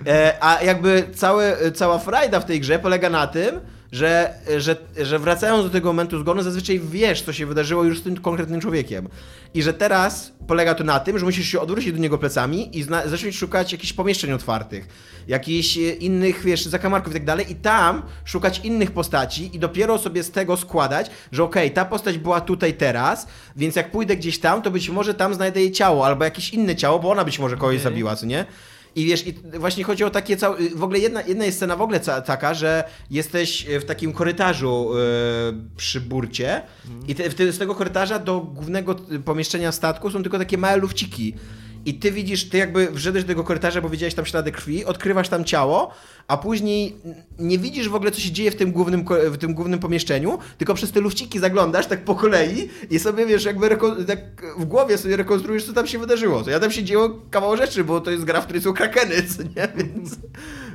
E, A jakby całe, cała frajda w tej grze polega na tym, że, że, że wracając do tego momentu zgonu, zazwyczaj wiesz, co się wydarzyło już z tym konkretnym człowiekiem. I że teraz polega to na tym, że musisz się odwrócić do niego plecami i zna- zacząć szukać jakichś pomieszczeń otwartych, jakichś e, innych, wiesz, zakamarków i tak dalej, i tam szukać innych postaci i dopiero sobie z tego składać, że okej, ta postać była tutaj teraz, więc jak pójdę gdzieś tam, to być może tam znajdę jej ciało, albo jakieś inne ciało, bo ona być może kogoś Okej. zabiła, co nie? I wiesz, i właśnie chodzi o takie całe. W ogóle jedna, jedna jest scena w ogóle taka, że jesteś w takim korytarzu e, przy burcie i te, te, z tego korytarza do głównego pomieszczenia statku są tylko takie małe lufciki. I ty widzisz, ty jakby wszedłeś do tego korytarza, bo widziałeś tam ślady krwi, odkrywasz tam ciało, a później nie widzisz w ogóle, co się dzieje w tym głównym, w tym głównym pomieszczeniu, tylko przez te lufciki zaglądasz tak po kolei i sobie, wiesz, jakby tak w głowie sobie rekonstruujesz, co tam się wydarzyło. To ja tam się dzieło kawał rzeczy, bo to jest gra, w której są krakeny, co nie? *laughs* Więc,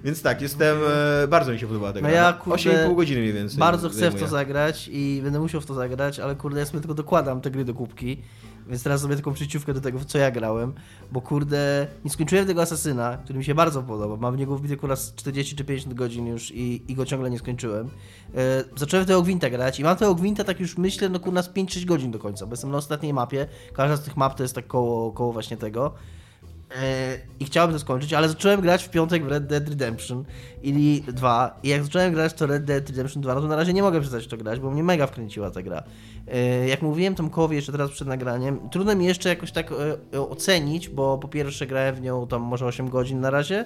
więc tak, jestem, e, bardzo mi się podobała ta No ja, kurde, 8,5 godziny mniej więcej. Bardzo chcę w to zagrać i będę musiał w to zagrać, ale kurde, ja sobie tylko dokładam te gry do kubki. Więc teraz zrobię taką przejściówkę do tego, w co ja grałem, bo kurde, nie skończyłem tego Asasyna, który mi się bardzo podoba. Mam w niego wbity kurwa z 40 czy 50 godzin już i, i go ciągle nie skończyłem. E, zacząłem tego Gwinta grać i mam tego Gwinta tak już myślę, no kurna z 5-6 godzin do końca, bo jestem na ostatniej mapie. Każda z tych map to jest tak koło, koło właśnie tego. E, I chciałem to skończyć, ale zacząłem grać w piątek w Red Dead Redemption i 2. I jak zacząłem grać to Red Dead Redemption 2, no to na razie nie mogę przestać to grać, bo mnie mega wkręciła ta gra. E, Jak mówiłem Tomkowi jeszcze teraz przed nagraniem, trudno mi jeszcze jakoś tak e, ocenić, bo po pierwsze grałem w nią tam może 8 godzin na razie,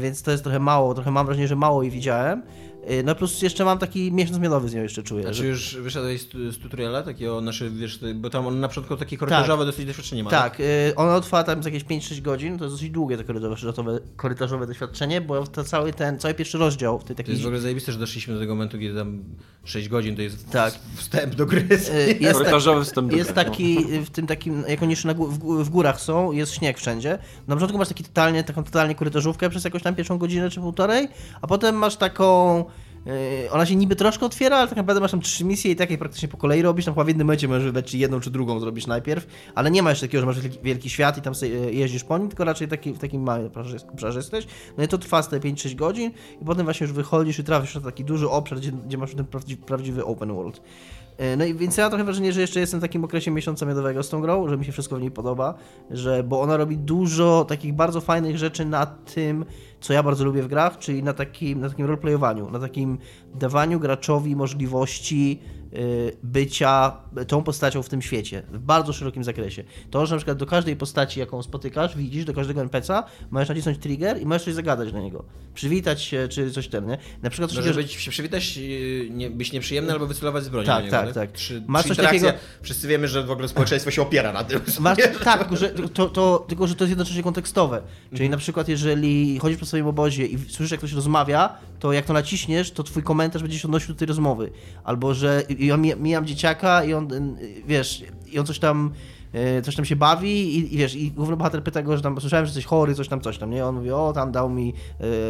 więc to jest trochę mało, trochę mam wrażenie, że mało jej widziałem. E, No plus jeszcze mam taki miesiąc miodowy z nią jeszcze czuję. Znaczy że- już wyszedłeś z, z tutoriala takiego, nasze, wiesz, bo tam on na początku takie korytarzowe dosyć doświadczenie ma. Tak, y, ona trwa tam z jakieś 5-6 godzin, to jest dosyć długie to korytarzowe, korytarzowe doświadczenie, bo to cały ten, cały pierwszy rozdział w tej To takiej... jest w ogóle zajebiste, że doszliśmy do tego momentu, kiedy tam 6 godzin to jest Tak. wstęp do gry. y, jest, Korytarzowy wstęp do jest gry, no. taki, y, w tym takim, jak oni jeszcze na gó- w, w górach są, jest śnieg wszędzie. Na początku masz taki totalnie, taką totalnie korytarzówkę przez jakąś tam pierwszą godzinę czy półtorej, a potem masz taką... y, Ona się niby troszkę otwiera, ale tak naprawdę masz tam trzy misje i takie praktycznie po kolei robisz. Tam chyba w jednym momencie możesz wybrać, czy jedną, czy drugą zrobisz najpierw, ale nie ma jeszcze takiego, że masz wielki, świat i tam sobie y, jeździsz po nim, tylko raczej taki, w takim małym obszarze, jesteś. No i to trwa te 5-6 godzin i potem właśnie już wychodzisz i trafisz na taki duży obszar, gdzie, gdzie masz ten prawdziwy, prawdziwy open world. E, No i więc ja mam trochę wrażenie, że jeszcze jestem w takim okresie miesiąca miodowego z tą grą, że mi się wszystko w niej podoba, że, bo ona robi dużo takich bardzo fajnych rzeczy na tym, co ja bardzo lubię w grach, czyli na takim, na takim roleplayowaniu, na takim dawaniu graczowi możliwości bycia tą postacią w tym świecie, w bardzo szerokim zakresie. To, że na przykład do każdej postaci, jaką spotykasz, widzisz, do każdego NPC'a, możesz nacisnąć trigger i możesz coś zagadać do niego. Przywitać się, czy coś ten, nie? Na przykład Może takiego, być, się przywitać, yy, nie, być nieprzyjemny albo wycelować z broni. Tak, niego, tak, nie? tak. Trzy, Masz trzy coś takiego- Wszyscy wiemy, że w ogóle społeczeństwo się opiera na tym. *laughs* Masz, tak, tylko że to, to, tylko że to jest jednocześnie kontekstowe. Czyli Mhm. na przykład, jeżeli chodzisz po swoim obozie i słyszysz, jak ktoś rozmawia, to jak to naciśniesz, to twój komentarz będzie się odnosił do tej rozmowy. Albo że i ja mi- mijam dzieciaka i on, y, wiesz, i on coś tam y, coś tam się bawi i, i wiesz, i główny bohater pyta go, że tam słyszałem, że jesteś chory, coś tam, coś tam, nie? On mówi, o, tam dał mi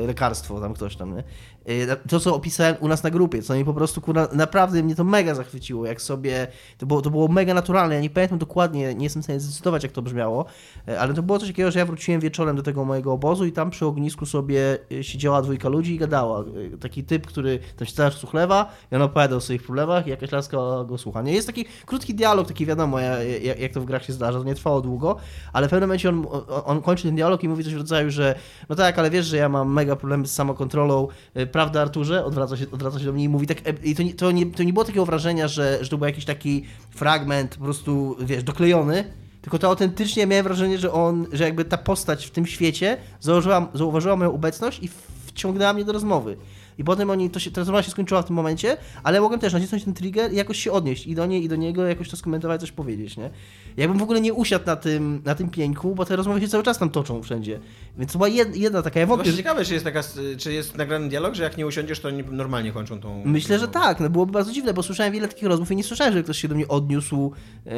y, lekarstwo, tam ktoś tam, nie? Y, To, co opisałem u nas na grupie, co mi po prostu, kurwa, naprawdę mnie to mega zachwyciło, jak sobie, to było, to było mega naturalne, ja nie pamiętam dokładnie, nie jestem w stanie zdecydować, jak to brzmiało, y, ale to było coś takiego, że ja wróciłem wieczorem do tego mojego obozu i tam przy ognisku sobie y, siedziała dwójka ludzi i gadała. Taki typ, który tam się cały czas chlewa i on opowiadał o swoich problemach i jakaś laska go słucha. Nie jest taki krótki dialog, taki wiadomo, ja- jak, jak to w grach się zdarza, to nie trwało długo, ale w pewnym momencie on, on, kończy ten dialog i mówi coś w rodzaju, że no tak, ale wiesz, że ja mam mega problemy z samokontrolą, prawda Arturze? Odwraca się, odwraca się do mnie i mówi tak, e, i to nie, to nie, to nie było takiego wrażenia, że, że to był jakiś taki fragment po prostu, wiesz, doklejony, tylko to autentycznie miałem wrażenie, że on, że jakby ta postać w tym świecie zauważyła, zauważyła moją obecność i wciągnęła mnie do rozmowy. I potem oni, to się, ta rozmowa się skończyła w tym momencie, ale mogłem też nacisnąć ten trigger i jakoś się odnieść i do niej, i do niego jakoś to skomentować, coś powiedzieć, nie? Jakbym w ogóle nie usiadł na tym, na tym pieńku, bo te rozmowy się cały czas tam toczą wszędzie. Więc to była jed, jedna taka, ja w ogóle... Właśnie ciekawe, czy jest, taka, czy jest nagrany dialog, że jak nie usiądziesz, to normalnie kończą tą... Myślę, że tak. No byłoby bardzo dziwne, bo słyszałem wiele takich rozmów i nie słyszałem, że ktoś się do mnie odniósł e,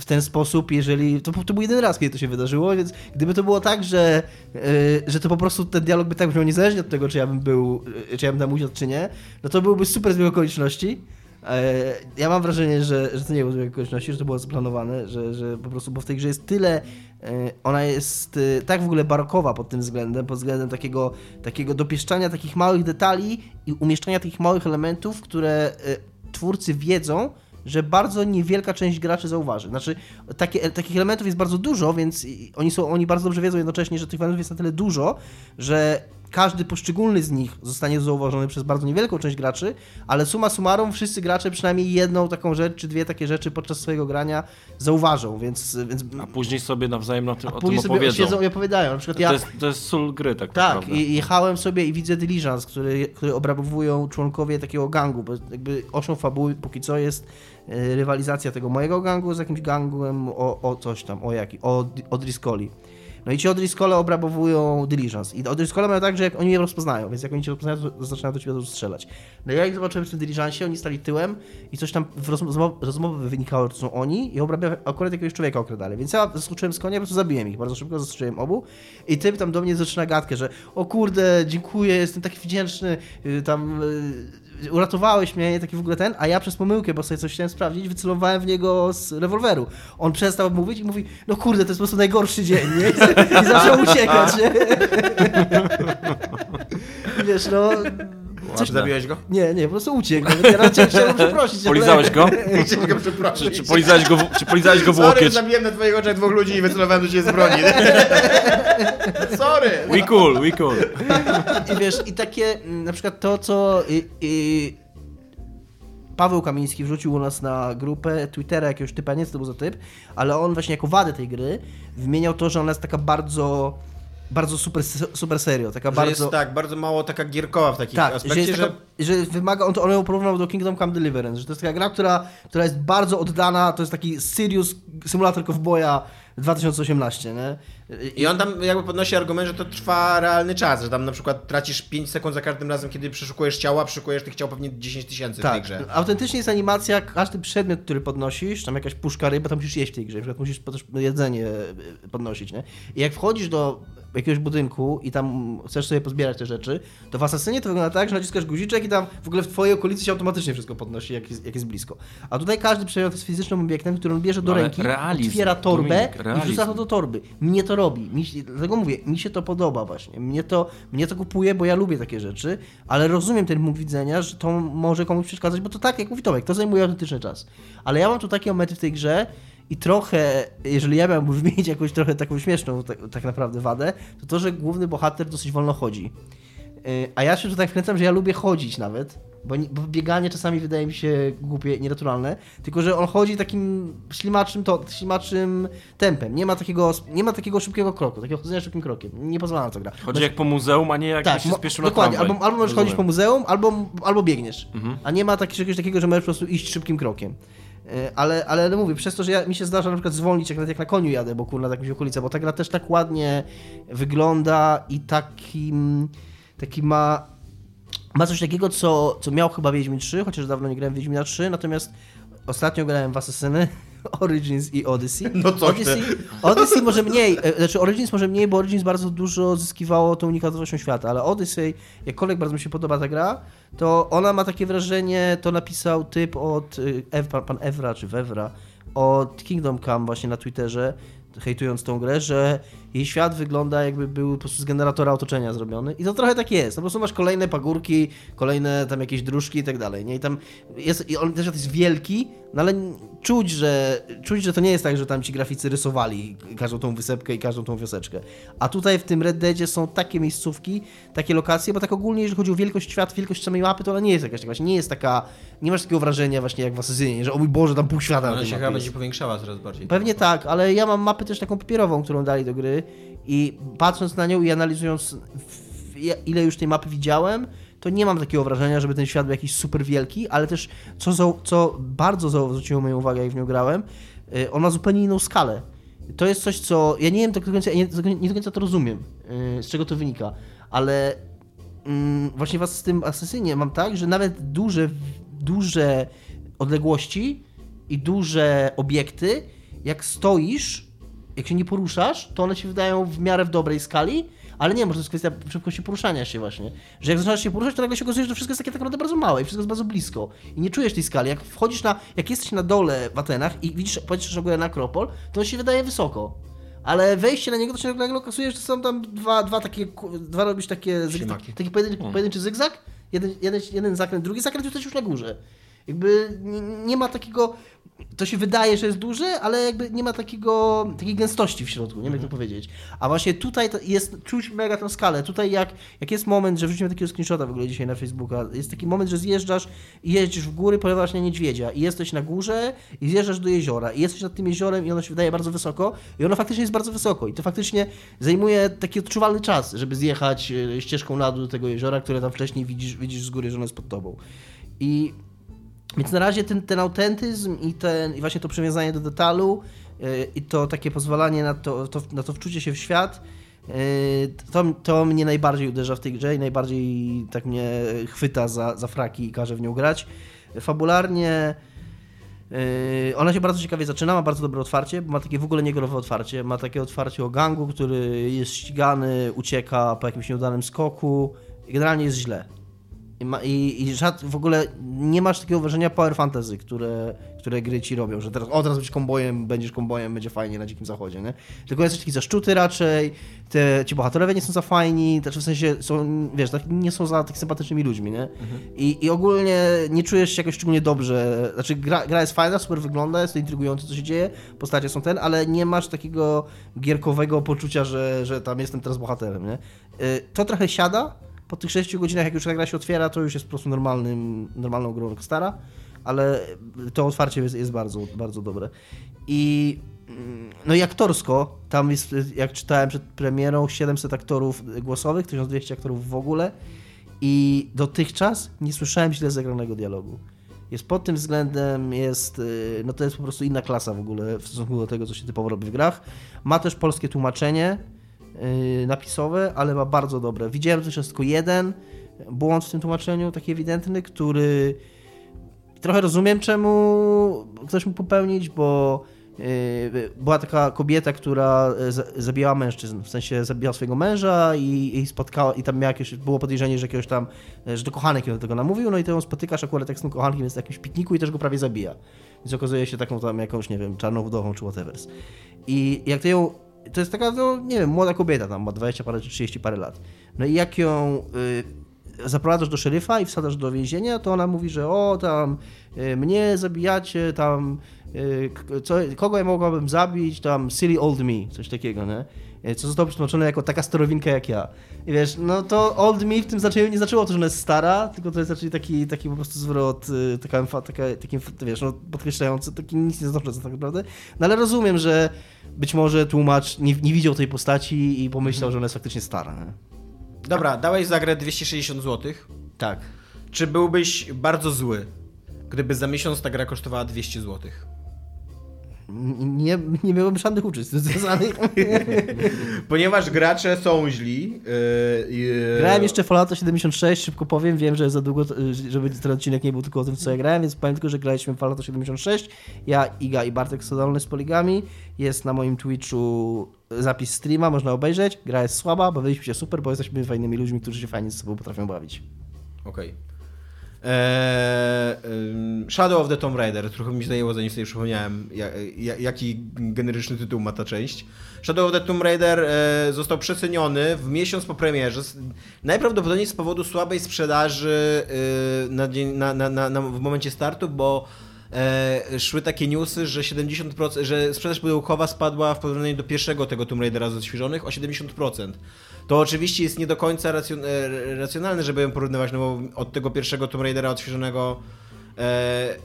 w ten sposób, jeżeli... To, to był jeden raz, kiedy to się wydarzyło, więc gdyby to było tak, że, e, że to po prostu ten dialog by tak brzmiał niezależnie od tego, czy ja bym był, e, czy ja bym tam usiadł, czy nie, no to byłby super zbieg okoliczności. E, Ja mam wrażenie, że, że to nie było zbieg okoliczności, że to było zaplanowane, że, że po prostu, bo w tej grze jest tyle, ona jest tak w ogóle barokowa pod tym względem, pod względem takiego, takiego dopieszczania takich małych detali i umieszczania takich małych elementów, które twórcy wiedzą, że bardzo niewielka część graczy zauważy. Znaczy, takie, takich elementów jest bardzo dużo, więc oni, są, oni bardzo dobrze wiedzą jednocześnie, że tych elementów jest na tyle dużo, że każdy poszczególny z nich zostanie zauważony przez bardzo niewielką część graczy, ale suma summarum wszyscy gracze przynajmniej jedną taką rzecz, czy dwie takie rzeczy podczas swojego grania zauważą, więc... więc A później sobie nawzajem na tym, o tym później sobie opowiedzą. siedzą i opowiadają. Na przykład ja... To, jest, to jest sól gry tak, Tak, naprawdę. i jechałem sobie i widzę Diligence, który, który obrabowują członkowie takiego gangu, bo jakby osią fabuły póki co jest e, rywalizacja tego mojego gangu z jakimś gangiem o, o coś tam, o jaki, o, o Driscolli. No i ci O'Driscolle obrabowują Diligence. I O'Driscolle mają tak, że jak oni je rozpoznają, więc jak oni cię rozpoznają, to zaczynają do ciebie strzelać. No i ja ich zobaczyłem w tym Diligencie, oni stali tyłem i coś tam w rozmowy wynikało, że to są oni i obrabia akurat jakiegoś człowieka okradali. Więc ja zaskoczyłem z konia, po prostu zabiłem ich. Bardzo szybko zastrzeliłem obu i typ tam do mnie zaczyna gadkę, że o kurde, dziękuję, jestem taki wdzięczny, y, tam y, uratowałeś mnie, taki w ogóle ten, a ja przez pomyłkę, bo sobie coś chciałem sprawdzić, wycelowałem w niego z rewolweru. On przestał mówić i mówi, no kurde, to jest po prostu najgorszy dzień, nie? I zaczął uciekać, nie? *laughs* Wiesz, no... Coś zabiłeś go? Nie, nie, po prostu uciekł. Nawet Ja chciałem przeprosić. ale- Polizałeś go? *laughs* Chciałem go przeprosić. Czy, czy, polizałeś go w, czy polizałeś go w Sorry, łokieć? zabiłem na twoich oczach dwóch ludzi i wycelowałem do ciebie z broni. *laughs* Sorry. We cool, we cool. I wiesz, i takie mm, na przykład to, co i, i Paweł Kamiński wrzucił u nas na grupę Twittera jakiegoś typa, nie wiem co to był za typ, ale on właśnie jako wadę tej gry wymieniał to, że ona jest taka bardzo bardzo super, super serio, taka Że bardzo... jest tak, bardzo mało taka gierkowa w takich Tak, że, aspekcie, że... taka, że wymaga, on, to, on ją porównał do Kingdom Come Deliverance, że to jest taka gra, która, która jest bardzo oddana, to jest taki serious symulator cowboya 2018, nie? I on tam jakby podnosi argument, że to trwa realny czas, że tam na przykład tracisz 5 sekund za każdym razem, kiedy przeszukujesz ciała, przeszukujesz tych ciał pewnie 10 tysięcy w tej Tak, grze. autentycznie jest animacja, każdy przedmiot, który podnosisz, tam jakaś puszka ryby, tam musisz jeść w tej grze, na przykład musisz też jedzenie podnosić, nie? I jak wchodzisz do jakiegoś budynku i tam chcesz sobie pozbierać te rzeczy, to w Asasynie to wygląda tak, że naciskasz guziczek i tam w ogóle w twojej okolicy się automatycznie wszystko podnosi, jak jest, jak jest blisko. A tutaj każdy przedmiot jest fizycznym obiektem, który on bierze do No ręki, realizm, otwiera torbę Dominik, i wrzuca to do torby. Mnie to robi. Mi, dlatego mówię, mi się to podoba właśnie. Mnie to, mnie to kupuje, bo ja lubię takie rzeczy, ale rozumiem ten punkt widzenia, że to może komuś przeszkadzać, bo to tak, jak mówi Tomek, to zajmuje autentyczny czas. Ale ja mam tu takie momenty w tej grze i trochę, jeżeli ja miałbym *laughs* wymienić jakąś trochę taką śmieszną tak, tak naprawdę wadę, to to, że główny bohater dosyć wolno chodzi. Yy, A ja się tutaj wkręcam, że ja lubię chodzić nawet. Bo, bo bieganie czasami wydaje mi się głupie, nienaturalne, tylko że on chodzi takim ślimaczym, to, ślimaczym tempem. Nie ma, takiego, nie ma takiego szybkiego kroku, takiego chodzenia szybkim krokiem. Nie pozwala na to gra. Chodzi jak po muzeum, a nie jak Tak, się spieszył na dokładnie. Albo, albo możesz chodzić po Rozumiem. muzeum, albo, albo biegniesz. Mhm. A nie ma czegoś takiego, że możesz po prostu iść szybkim krokiem. E, Ale, ale mówię, przez to, że ja, mi się zdarza na przykład zwolnić, jak, jak na koniu jadę, bo kurna tak mi się okolica, bo ta gra też tak ładnie wygląda i taki, taki ma, ma coś takiego, co, co miał chyba Wiedźmin 3, chociaż dawno nie grałem w Wiedźmina 3, natomiast ostatnio grałem w Assassiny, *laughs* Origins i Odyssey. No coś. Odyssey, Odyssey może mniej, e, znaczy Origins może mniej, bo Origins bardzo dużo zyskiwało tą unikatowością świata, ale Odyssey, jakkolwiek bardzo mi się podoba ta gra, to ona ma takie wrażenie, to napisał typ od Ew, pan, Evra czy Wewra, od Kingdom Come właśnie na Twitterze, hejtując tą grę, że jej świat wygląda jakby był po prostu z generatora otoczenia zrobiony i to trochę tak jest, po prostu masz kolejne pagórki, kolejne tam jakieś dróżki i tak dalej, nie? I tam jest, i on też jest wielki, no ale czuć, że czuć, że to nie jest tak, że tam ci graficy rysowali każdą tą wysepkę i każdą tą wioseczkę. A tutaj w tym Red Deadzie są takie miejscówki, takie lokacje, bo tak ogólnie, jeżeli chodzi o wielkość świata, wielkość samej mapy, to ona nie jest jakaś taka, właśnie nie jest taka, nie masz takiego wrażenia właśnie jak w Asesynie, że o mój Boże, tam pół świata na Ona się chyba będzie powiększała coraz bardziej. Pewnie tak, ale ja mam mapę też taką papierową, którą dali do gry i patrząc na nią i analizując ile już tej mapy widziałem, to nie mam takiego wrażenia, żeby ten świat był jakiś super wielki, ale też co, co bardzo zwróciło moją uwagę, jak w nią grałem, y, on ma zupełnie inną skalę. To jest coś, co ja nie wiem do końca, ja nie, nie do końca to rozumiem, y, z czego to wynika, ale mm, właśnie was z tym asesynie mam tak, że nawet duże, duże odległości i duże obiekty, jak stoisz, jak się nie poruszasz, to one się wydają w miarę w dobrej skali, ale nie, może to jest kwestia szybkości poruszania się właśnie. Że jak zaczynasz się poruszać, to nagle się okazuje, że to wszystko jest takie tak naprawdę bardzo małe i wszystko jest bardzo blisko. I nie czujesz tej skali. Jak wchodzisz na, jak jesteś na dole w Atenach i widzisz, patrzysz na górę na Akropol, to on się wydaje wysoko. Ale wejście na niego to się nagle okazuje, że są tam dwa, dwa takie, dwa robisz takie, zyg, Ślimaki. taki pojedynczy, pojedynczy zygzak, jeden, jeden, jeden zakręt, drugi zakręt, jesteś już na górze. Jakby nie ma takiego, to się wydaje, że jest duże, ale jakby nie ma takiego, takiej gęstości w środku, nie wiem jak to powiedzieć. A właśnie tutaj jest, czuć mega tę skalę. Tutaj jak, jak jest moment, że wrzucimy takiego screenshota w ogóle dzisiaj na Facebooka, jest taki moment, że zjeżdżasz i jeździsz w góry, polewasz na niedźwiedzia i jesteś na górze i zjeżdżasz do jeziora i jesteś nad tym jeziorem i ono się wydaje bardzo wysoko i ono faktycznie jest bardzo wysoko i to faktycznie zajmuje taki odczuwalny czas, żeby zjechać e, ścieżką na dół do tego jeziora, które tam wcześniej widzisz, widzisz z góry, że ono jest pod tobą. I więc na razie ten, ten autentyzm i, ten, i właśnie to przywiązanie do detalu yy, i to takie pozwalanie na to, to, na to wczucie się w świat, yy, to, to mnie najbardziej uderza w tej grze i najbardziej tak mnie chwyta za, za fraki i każe w nią grać. Fabularnie yy, ona się bardzo ciekawie zaczyna, ma bardzo dobre otwarcie, ma takie w ogóle niegrowe otwarcie. Ma takie otwarcie o gangu, który jest ścigany, ucieka po jakimś nieudanym skoku. Generalnie jest źle. I, ma, i, i żad, w ogóle nie masz takiego wrażenia power fantasy, które, które gry ci robią, że teraz, o, teraz będziesz kombojem, będziesz kombojem, będzie fajnie na dzikim zachodzie, nie? Tylko jesteś taki zaszczuty raczej, te, ci bohaterowie nie są za fajni, znaczy w sensie są, wiesz, tak, nie są za tak sympatycznymi ludźmi, nie? I, I ogólnie nie czujesz się jakoś szczególnie dobrze, znaczy gra, gra jest fajna, super wygląda, jest to intrygujące, co się dzieje, postacie są ten, ale nie masz takiego gierkowego poczucia, że, że tam jestem teraz bohaterem, nie? Y, To trochę siada, po tych 6 godzinach, jak już ta gra się otwiera, to już jest po prostu normalnym, normalną grą Rockstara, ale to otwarcie jest, jest bardzo, bardzo dobre. I mm, no i aktorsko, tam jest, jak czytałem przed premierą, 700 aktorów głosowych, 1200 aktorów w ogóle i dotychczas nie słyszałem źle zagranego dialogu. Jest pod tym względem, jest, y, no to jest po prostu inna klasa w ogóle w stosunku do tego, co się typowo robi w grach. Ma też polskie tłumaczenie, napisowe, ale ma bardzo dobre. Widziałem też tylko jeden błąd w tym tłumaczeniu, taki ewidentny, który trochę rozumiem, czemu ktoś mógł popełnić, bo yy, była taka kobieta, która za- zabijała mężczyzn, w sensie zabijała swojego męża i, i spotkała, i tam miała jakieś, było podejrzenie, że jakiegoś tam, że to kochanek ją do tego namówił, no i to ją spotykasz akurat jak z tym kochankiem jest na jakimś pikniku i też go prawie zabija. Więc okazuje się taką tam jakąś, nie wiem, czarną wdową czy whatever. I jak ty ją to jest taka, no, nie wiem, młoda kobieta, tam ma 20 parę czy 30 parę lat. No i jak ją y, zaprowadzasz do szeryfa i wsadzasz do więzienia, to ona mówi, że o, tam y, mnie zabijacie, tam y, co, kogo ja mogłabym zabić, tam silly old me, coś takiego, nie? E, co zostało przetłumaczone jako taka starowinka jak ja. I wiesz, no to old me w tym znaczeniu nie znaczyło to, że ona jest stara, tylko to jest raczej taki, taki po prostu zwrot, y, taka, emfa- taka, taki, wiesz, no, podkreślający, taki nic nie znaczący tak naprawdę. No ale rozumiem, że być może tłumacz nie, nie widział tej postaci i pomyślał, że ona jest faktycznie stara. Nie? Dobra, dałeś za grę 260 zł. Tak. Czy byłbyś bardzo zły, gdyby za miesiąc ta gra kosztowała 200 zł? Nie, nie miałem żadnych uczuć związanych. *laughs* Ponieważ gracze są źli. Yy, yy, Grałem jeszcze Fallouta 76, szybko powiem, wiem, że za długo, y, żeby ten odcinek nie był tylko o tym, co ja grałem, więc powiem tylko, że graliśmy Fallouta 76, ja, Iga i Bartek Sodolny z Poligami, jest na moim Twitchu zapis streama, można obejrzeć, gra jest słaba, bawiliśmy się super, bo jesteśmy fajnymi ludźmi, którzy się fajnie z sobą potrafią bawić. Okej. Ym, Shadow of the Tomb Raider, trochę mi zajęło, zanim sobie przypomniałem, ja, ja, jaki generyczny tytuł ma ta część. Shadow of the Tomb Raider e, został przeceniony w miesiąc po premierze, najprawdopodobniej z powodu słabej sprzedaży e, na, na, na, w momencie startu, bo e, szły takie newsy, że 70%, że sprzedaż pudełkowa spadła w porównaniu do pierwszego tego Tomb Raidera z odświeżonych o 70%. To oczywiście jest nie do końca racjon, e, racjonalne, żeby ją porównywać, no bo od tego pierwszego Tomb Raidera odświeżonego e,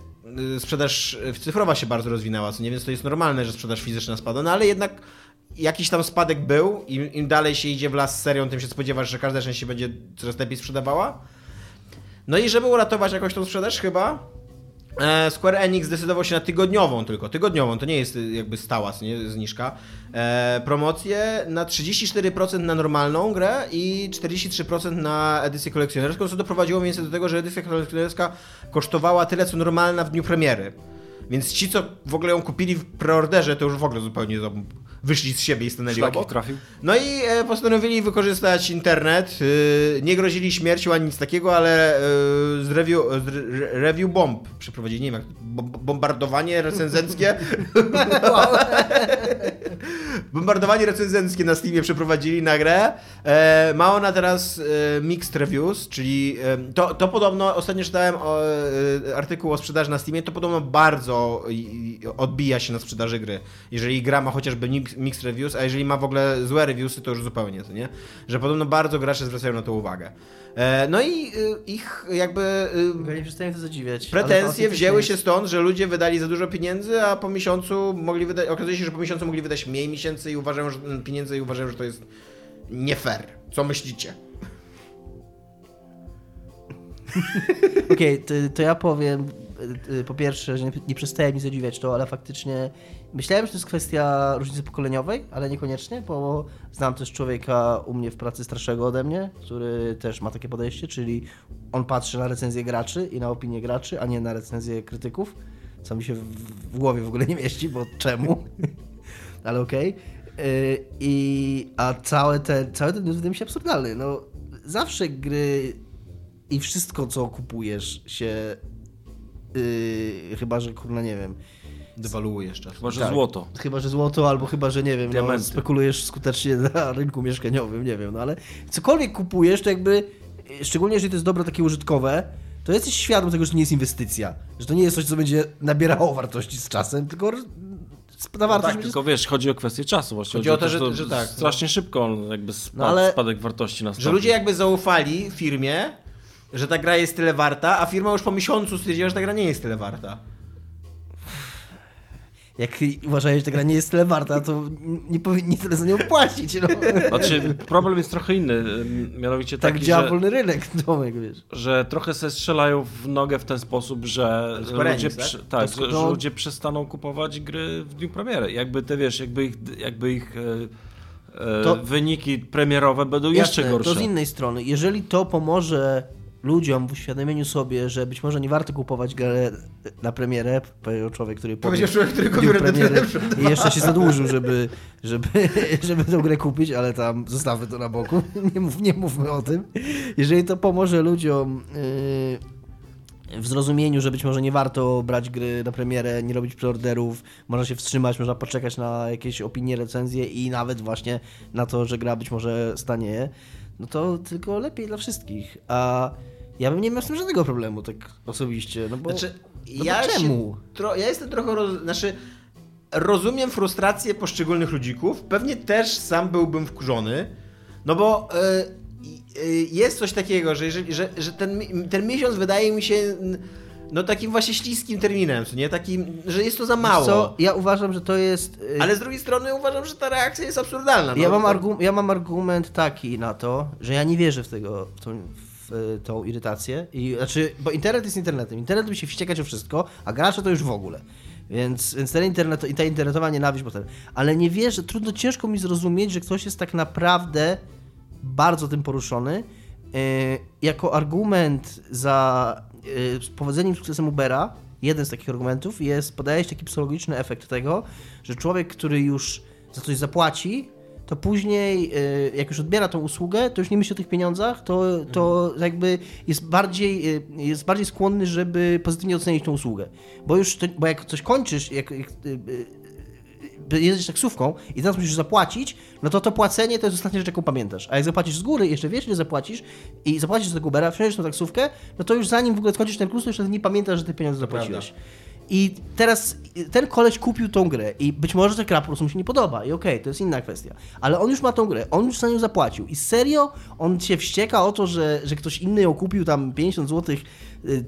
y, sprzedaż cyfrowa się bardzo rozwinęła, co nie, więc to jest normalne, że sprzedaż fizyczna spada, no ale jednak jakiś tam spadek był im, im dalej się idzie w las z serią, tym się spodziewasz, że każda część się będzie coraz lepiej sprzedawała. No i żeby uratować jakoś tą sprzedaż chyba, e, Square Enix zdecydował się na tygodniową tylko, tygodniową, to nie jest y, jakby stała nie, zniżka, e, promocję na 34% na normalną grę i 43% na edycję kolekcjonerską, co doprowadziło mniej więcej do tego, że edycja kolekcjonerska kosztowała tyle, co normalna w dniu premiery. Więc ci, co w ogóle ją kupili w preorderze, to już w ogóle zupełnie wyszli z siebie i stanęli Szlaki obok. trafił. No i e, postanowili wykorzystać internet. y, nie grozili śmiercią ani nic takiego, ale y, z, review, z re- review bomb przeprowadzili. Nie wiem, jak bom- bombardowanie recenzenckie. *laughs* bombardowanie recenzenckie na Steamie przeprowadzili na grę. E, ma ona teraz e, mixed reviews, czyli e, to, to podobno, ostatnio czytałem o, e, artykuł o sprzedaży na Steamie, to podobno bardzo odbija się na sprzedaży gry. Jeżeli gra ma chociażby mix- mixed reviews, a jeżeli ma w ogóle złe reviewsy, to już zupełnie, to nie? Że podobno bardzo gracze zwracają na to uwagę. E, no i y, ich jakby Ja nie przestaję to zadziwiać. Pretensje wzięły się stąd, że ludzie wydali za dużo pieniędzy, a po miesiącu mogli wydać, okazuje się, że po miesiącu mogli wydać mniej miesięcy i uważają, że pieniędzy i uważają, że to jest nie fair. Co myślicie? *laughs* Okej, to, to ja powiem y, y, po pierwsze, że nie, nie przestaje mi zadziwiać to, ale faktycznie myślałem, że to jest kwestia różnicy pokoleniowej, ale niekoniecznie, bo znam też człowieka u mnie w pracy starszego ode mnie, który też ma takie podejście, czyli on patrzy na recenzje graczy i na opinie graczy, a nie na recenzje krytyków, co mi się w, głowie w ogóle nie mieści, bo czemu? *laughs* ale okej. Y, I a całe te, cały ten news wydaje mi się absurdalny. No, zawsze gry i wszystko, co kupujesz się. Yy, chyba, że kurna nie wiem. Dewaluujesz czas. Chyba, że Tak. złoto. Chyba, że złoto, albo chyba, że nie wiem, no, spekulujesz skutecznie na rynku mieszkaniowym, nie wiem, no ale cokolwiek kupujesz, to jakby, szczególnie jeżeli to jest dobro takie użytkowe, to jesteś świadom tego, że to nie jest inwestycja. Że to nie jest coś, co będzie nabierało wartości z czasem, tylko ta No wartość tak, będzie tylko wiesz, chodzi o kwestię czasu właśnie. Chodzi o to, że- że, że tak, Strasznie szybko on jakby spadł, No ale- spadek wartości nastąpił. Że ludzie jakby zaufali firmie, że ta gra jest tyle warta, a firma już po miesiącu stwierdziła, że ta gra nie jest tyle warta. Jak uważają, że ta gra nie jest tyle warta, to nie powinni tyle za nią płacić. No. Znaczy, problem jest trochę inny, ym, mianowicie Tak taki, działa że, wolny rynek, *laughs* Tomek, wiesz. że trochę se strzelają w nogę w ten sposób, że ludzie, tak? przy, tak, To- że, to- że ludzie przestaną kupować gry w dniu premiery. Jakby te, wiesz, jakby ich, jakby ich e, e, To- wyniki premierowe będą jeszcze Jasne, gorsze. To z innej strony, jeżeli to pomoże ludziom w uświadomieniu sobie, że być może nie warto kupować grę na premierę, powiedział człowiek, który powie Powiedział człowiek, który kupił Redemption i jeszcze się zadłużył, żeby, żeby, *laughs* żeby tę grę kupić, ale tam zostawmy to na boku, *laughs* nie, mów, nie mówmy o tym. Jeżeli to pomoże ludziom yy, w zrozumieniu, że być może nie warto brać gry na premierę, nie robić preorderów, można się wstrzymać, można poczekać na jakieś opinie, recenzje i nawet właśnie na to, że gra być może stanieje, no to tylko lepiej dla wszystkich. A ja bym nie miał z tym żadnego problemu, tak osobiście, no bo... Znaczy, no ja bo czemu? Tro, ja jestem trochę roz... Znaczy, rozumiem frustrację poszczególnych ludzików. Pewnie też sam byłbym wkurzony. No bo e, e, jest coś takiego, że, jeżeli, że, że ten, ten miesiąc wydaje mi się no takim właśnie śliskim terminem, nie? Takim, że jest to za mało. Co, ja uważam, że to jest... y, Ale z drugiej strony uważam, że ta reakcja jest absurdalna. No, Ja mam, To- argu- ja mam argument taki na to, że ja nie wierzę w, tego, w, tą, w e, tą irytację. I, znaczy, bo internet jest internetem. Internet musi wściekać o wszystko, a gracze to już w ogóle. Więc, więc ten internet, i ta internetowa nienawiść potem. Ale nie wierzę, trudno, ciężko mi zrozumieć, że ktoś jest tak naprawdę bardzo tym poruszony. e, jako argument za e, powodzeniem sukcesem Ubera, jeden z takich argumentów jest, podaje się taki psychologiczny efekt tego, że człowiek, który już za coś zapłaci, to później, e, jak już odbiera tą usługę, to już nie myśli o tych pieniądzach, to, to jakby jest bardziej, e, jest bardziej skłonny, żeby pozytywnie ocenić tą usługę. Bo już, to, bo jak coś kończysz, jak, jak e, jedziesz taksówką i teraz musisz zapłacić, no to to płacenie to jest ostatnia rzecz, jaką pamiętasz. A jak zapłacisz z góry, jeszcze wiesz, ile zapłacisz i zapłacisz do tego Ubera, wsiądziesz na taksówkę, no to już zanim w ogóle skończysz ten kurs, to jeszcze nie pamiętasz, że te pieniądze zapłaciłeś. I teraz ten koleś kupił tą grę i być może ta gra mu się nie podoba. I okej, to jest inna kwestia. Ale on już ma tą grę, on już za nią zapłacił. I serio? On się wścieka o to, że, że ktoś inny ją kupił tam 50 zł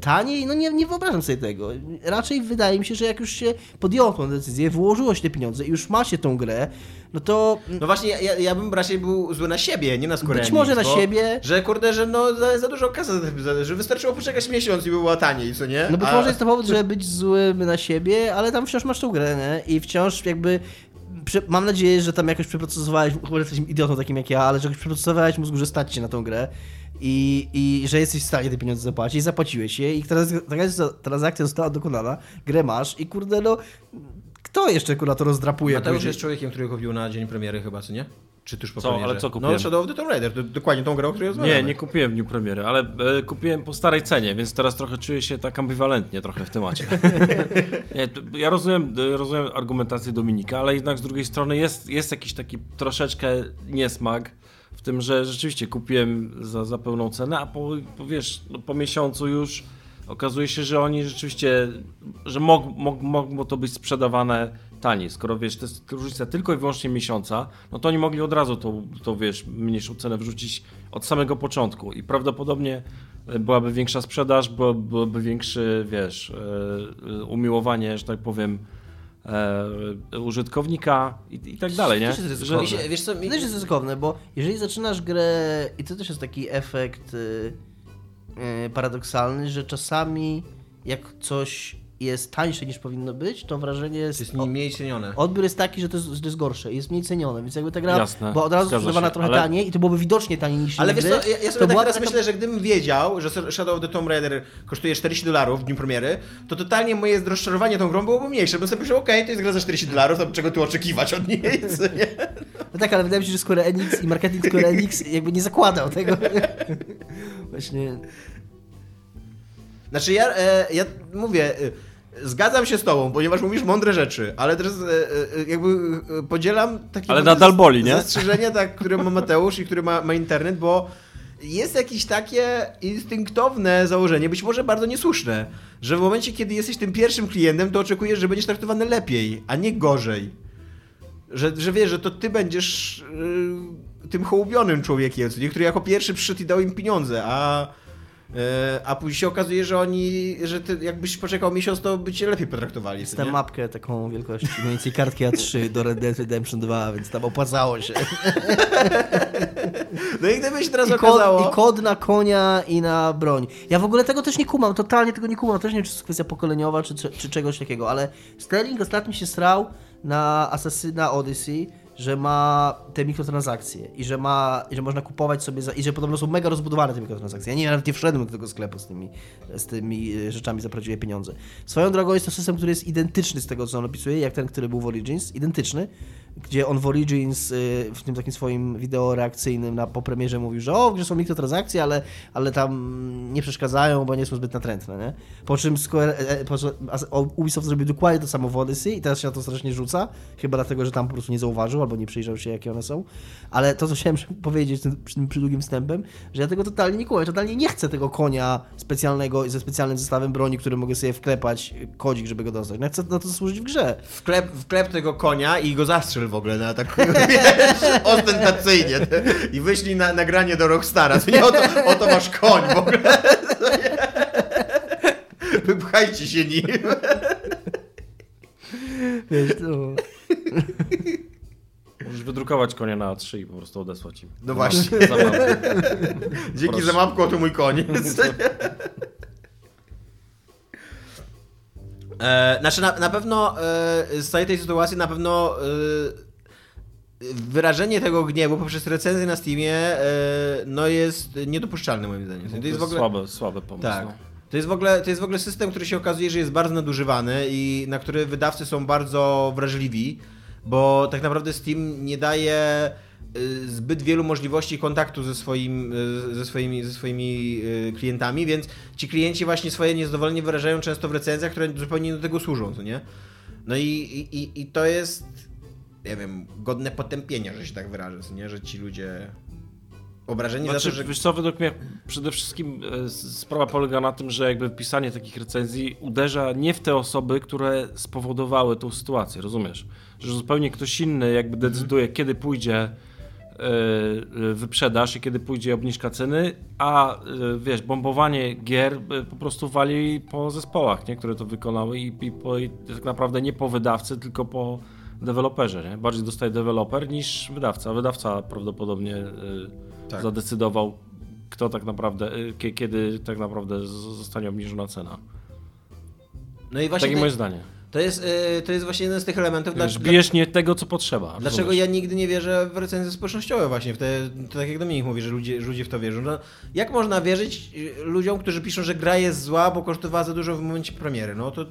taniej, no nie, nie wyobrażam sobie tego. Raczej wydaje mi się, że jak już się podjęło tą decyzję, wyłożyło się te pieniądze i już ma się tą grę, no to No właśnie, ja, ja bym raczej był zły na siebie, nie na Square Być może na siebie. Że kurde, że no za, za dużo kasy, za- że wystarczyło poczekać miesiąc i by była taniej, co nie? No być A- może jest to powód, żeby być złym na siebie, ale tam wciąż masz tą grę, nie? I wciąż jakby... Mam nadzieję, że tam jakoś przeprocesowałeś, chyba jesteś idiotą takim jak ja, ale że jakoś przeprocesowałeś mózgu, że stać się na tą grę i, i że jesteś w stanie te pieniądze zapłacić i zapłaciłeś je i teraz transakcja, transakcja została dokonana, grę masz i kurde no... Kto jeszcze kurwa to rozdrapuje Mateusz później? jest człowiekiem, który kupił na dzień premiery chyba, co nie? Czy tuż po Co? premierze? Ale co kupiłem? No Shadow of the Tomb Raider, to dokładnie tą grę, o której Nie, rozmawiamy. nie kupiłem w dniu premiery, ale e, kupiłem po starej cenie, więc teraz trochę czuję się tak ambiwalentnie trochę w temacie. *laughs* nie, to- ja rozumiem, e, rozumiem argumentację Dominika, ale jednak z drugiej strony jest, jest jakiś taki troszeczkę niesmak w tym, że rzeczywiście kupiłem za, za pełną cenę, a po, po wiesz, no, po miesiącu już okazuje się, że oni rzeczywiście, że mog, mog, mogło to być sprzedawane taniej. Skoro wiesz, to jest różnica tylko i wyłącznie miesiąca, no to oni mogli od razu tą, tą wiesz, mniejszą cenę wrzucić od samego początku i prawdopodobnie e, byłaby większa sprzedaż, było- byłoby większy, wiesz, e, e, umiłowanie, że tak powiem, e, użytkownika i, i tak dalej, nie? Też jest ryzykowne. się, wiesz co, mi... To też jest ryzykowne, bo jeżeli zaczynasz grę, i to też jest taki efekt y, y, paradoksalny, że czasami jak coś jest tańsze niż powinno być, to wrażenie jest... jest mniej cenione. Odbiór jest taki, że to jest, że to jest gorsze, jest mniej cenione, więc jakby ta gra Jasne, była od razu sprzedawana trochę ale- taniej i to byłoby widocznie taniej niż Ale wiesz co, ja, ja sobie tak teraz taka- myślę, że gdybym wiedział, że Shadow of the Tomb Raider kosztuje 40 dolarów w dniu premiery, to totalnie moje rozczarowanie tą grą byłoby mniejsze, bym sobie myślał, okej, to jest gra za 40 dolarów, to czego tu oczekiwać od niej, *laughs* co nie? No tak, ale wydaje mi się, że Square Enix i marketing Square Enix jakby nie zakładał tego. Właśnie... Znaczy ja, e, ja mówię, e, zgadzam się z tobą, ponieważ mówisz mądre rzeczy, ale też e, e, jakby e, podzielam takie Ale nadal boli, nie? zastrzeżenia, tak, które ma Mateusz i które ma, ma internet, bo jest jakieś takie instynktowne założenie, być może bardzo niesłuszne, że w momencie, kiedy jesteś tym pierwszym klientem, to oczekujesz, że będziesz traktowany lepiej, a nie gorzej. Że, że wiesz, że to ty będziesz yy, tym hołubionym człowiekiem, który jako pierwszy przyszedł i dał im pieniądze, a, a później się okazuje, że oni, że ty jakbyś poczekał miesiąc, to by cię lepiej potraktowali. Tę nie? mapkę taką wielkości mniej więcej kartki A3 do Red Dead Redemption 2, więc tam opłacało się. *laughs* No i gdyby się teraz I kod, okazało... I kod na konia i na broń. Ja w ogóle tego też nie kumam, totalnie tego nie kumam. Też nie wiem, czy to jest kwestia pokoleniowa, czy, czy, czy czegoś takiego, ale Sterling ostatnio się strał na Assassina Odyssey, że ma te mikrotransakcje i że ma, i że można kupować sobie za, i że podobno są mega rozbudowane te mikrotransakcje. Ja nie, nawet nie wszedłem do tego sklepu z tymi, z tymi e, rzeczami za prawdziwe pieniądze. Swoją drogą jest to system, który jest identyczny z tego, co on opisuje, jak ten, który był w Origins, identyczny. Gdzie on w Origins, y, w tym takim swoim wideo reakcyjnym na, po premierze mówił, że o, że są mikrotransakcje, ale, ale tam nie przeszkadzają, bo nie są zbyt natrętne, nie? Po czym Square, e, e, po Ubisoft zrobił dokładnie to samo w Odyssey i teraz się na to strasznie rzuca, chyba dlatego, że tam po prostu nie zauważył albo nie przyjrzał się, jakie one są. Ale to, co chciałem *laughs* powiedzieć tym, tym przydługim wstępem, że ja tego totalnie nie kupuję, totalnie nie chcę tego konia specjalnego ze specjalnym zestawem broni, który mogę sobie wklepać kodzik, żeby go dostać. No chcę na to służyć w grze. Wklep, wklep tego konia i go zastrzel w ogóle na tak *laughs* wiesz, ostentacyjnie. I wyślij na nagranie do Rockstara. To nie oto, oto masz koń w ogóle. *laughs* Wypchajcie się nim. Wiesz, to... Możesz wydrukować konia na A3 i po prostu odesłać im. No właśnie. Zabawę. Dzięki Proszę. za mapkę, oto mój koń. *laughs* E, znaczy na, na pewno e, z całej tej sytuacji na pewno e, wyrażenie tego gniewu poprzez recenzję na Steamie e, no jest niedopuszczalne moim zdaniem. To jest słaby, słaby pomysł. Tak. No. To jest, w ogóle, to jest w ogóle system, który się okazuje, że jest bardzo nadużywany i na który wydawcy są bardzo wrażliwi, bo tak naprawdę Steam nie daje zbyt wielu możliwości kontaktu ze, swoim, y, ze, swoimi, ze swoimi y, klientami, więc ci klienci właśnie swoje niezadowolenie wyrażają często w recenzjach, które zupełnie nie do tego służą, co nie? No i, i, i- to jest, nie wiem, godne potępienia, że się tak wyrażę, nie? Że ci ludzie obrażeni Znaczy, za to, że... Wiesz co, według mnie przede wszystkim e, sprawa polega na tym, że jakby pisanie takich recenzji uderza nie w te osoby, które spowodowały tą sytuację, rozumiesz? Że zupełnie ktoś inny jakby decyduje, kiedy pójdzie wyprzedaż i kiedy pójdzie obniżka ceny, a e, wiesz, bombowanie gier e, po prostu wali po zespołach, nie? które to wykonały i, i, po, i tak naprawdę nie po wydawcy, tylko po deweloperze, nie? Bardziej dostaje deweloper niż wydawca. Wydawca prawdopodobnie e, Tak. zadecydował, kto tak naprawdę, kie- kiedy tak naprawdę zostanie obniżona cena. No i właśnie Takie moje zdanie. To, jest, y, to jest właśnie jeden z tych elementów, Wiesz, dla- bijesz nie tego, co potrzeba. Dlaczego rozumiesz? ja nigdy nie wierzę w recenzje społecznościowe właśnie, w te, to tak jak Dominik mówi, że ludzie, że ludzie w to wierzą. No, jak można wierzyć y, ludziom, którzy piszą, że gra jest zła, bo kosztowała za dużo w momencie premiery? No to,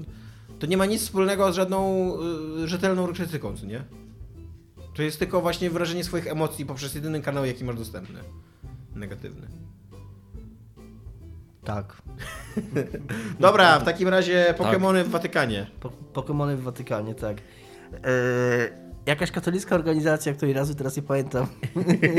to nie ma nic wspólnego z żadną y, rzetelną krytyką, co nie? To jest tylko właśnie wyrażenie swoich emocji poprzez jedyny kanał, jaki masz dostępny. Negatywny. Tak. *laughs* Dobra, w takim razie Pokémony w Watykanie. Po, Pokemony w Watykanie, tak. E, jakaś katolicka organizacja, której nazwy teraz nie pamiętam.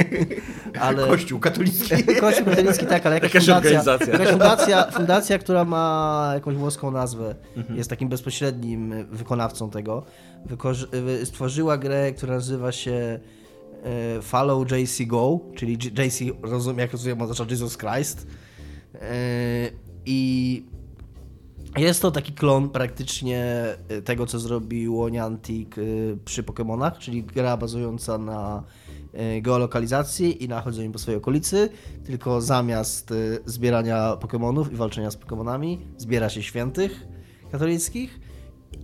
*laughs* ale... Kościół katolicki. *laughs* Kościół katolicki, tak, ale jakaś, Jakaś fundacja, organizacja. jakaś fundacja, fundacja, która ma jakąś włoską nazwę, Mhm. jest takim bezpośrednim wykonawcą tego. Stworzyła grę, która nazywa się e, Follow JC Go, czyli JC, rozumiem, jak rozumiem, oznacza Jesus Christ. E, I jest to taki klon praktycznie y, tego, co zrobiło Niantic y, przy Pokémonach, czyli gra bazująca na geolokalizacji i na chodzeniu po swojej okolicy, tylko zamiast zbierania Pokémonów i walczenia z Pokémonami, zbiera się świętych katolickich,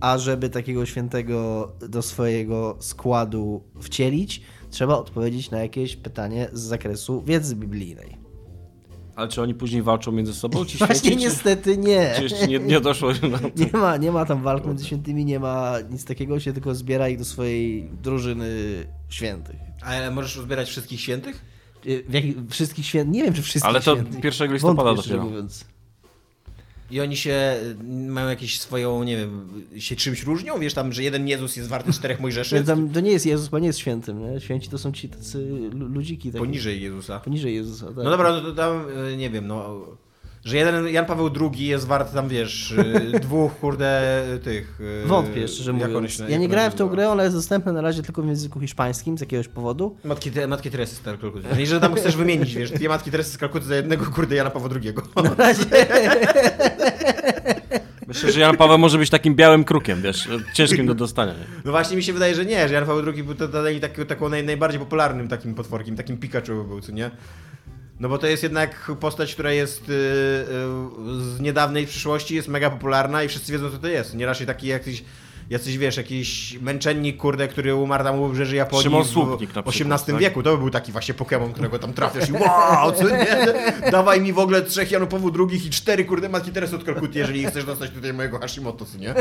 a żeby takiego świętego do swojego składu wcielić, trzeba odpowiedzieć na jakieś pytanie z zakresu wiedzy biblijnej. Ale czy oni później walczą między sobą, ci Właśnie święci, czy, niestety nie. czy jeszcze nie, nie doszło na to? *laughs* Nie ma, nie ma tam walk między świętymi, nie ma nic takiego, się tylko zbiera ich do swojej drużyny świętych. Ale możesz uzbierać wszystkich świętych? Y, W jakich, wszystkich świętych, nie wiem czy wszystkich Ale to świętych. 1 listopada Wątpię, dopiero. mówiąc. I oni się y, mają jakieś swoją, nie wiem, się czymś różnią? Wiesz tam, że jeden Jezus jest warty czterech Mojżeszy? Tam, to nie jest Jezus, bo nie jest świętym. Nie? Święci to są ci tacy lu- ludziki. Poniżej Jezusa. poniżej Jezusa. Tak. No dobra, no to tam, y, nie wiem, no... Że jeden Jan Paweł II jest warty tam, wiesz, y, *laughs* dwóch, kurde, tych... y, Wątpię, one mówiąc. Ja nie grałem w tą grę, ona jest dostępna na razie tylko w języku hiszpańskim z jakiegoś powodu. Matki, Te- matki Teresy z Kalkuty. Nie, że tam chcesz wymienić, wiesz, dwie Matki Teresy z Kalkuty za jednego, kurde, Jana Pawła II. Na razie, *laughs* Myślę, że Jan Paweł może być takim białym krukiem, wiesz, ciężkim do dostania. Nie? No właśnie mi się wydaje, że nie, że Jan Paweł II był to, to, tak, taką naj, najbardziej popularnym takim potworkiem, takim Pikachu był, co nie? No bo to jest jednak postać, która jest y, y, z niedawnej przyszłości, jest mega popularna i wszyscy wiedzą, co to jest. Nie raczej taki jakiś, jacyś, wiesz, jakiś męczennik, kurde, który umarł tam u wybrzeży Japonii Szymon w Słupnik przykład, XVIII tak? wieku. To by był taki właśnie Pokémon, którego tam trafiasz i wow, co nie? Dawaj mi w ogóle trzech Pawłów II i cztery, kurde, Matki Teresy od Kalkuty, jeżeli chcesz dostać tutaj mojego Hashimoto, nie?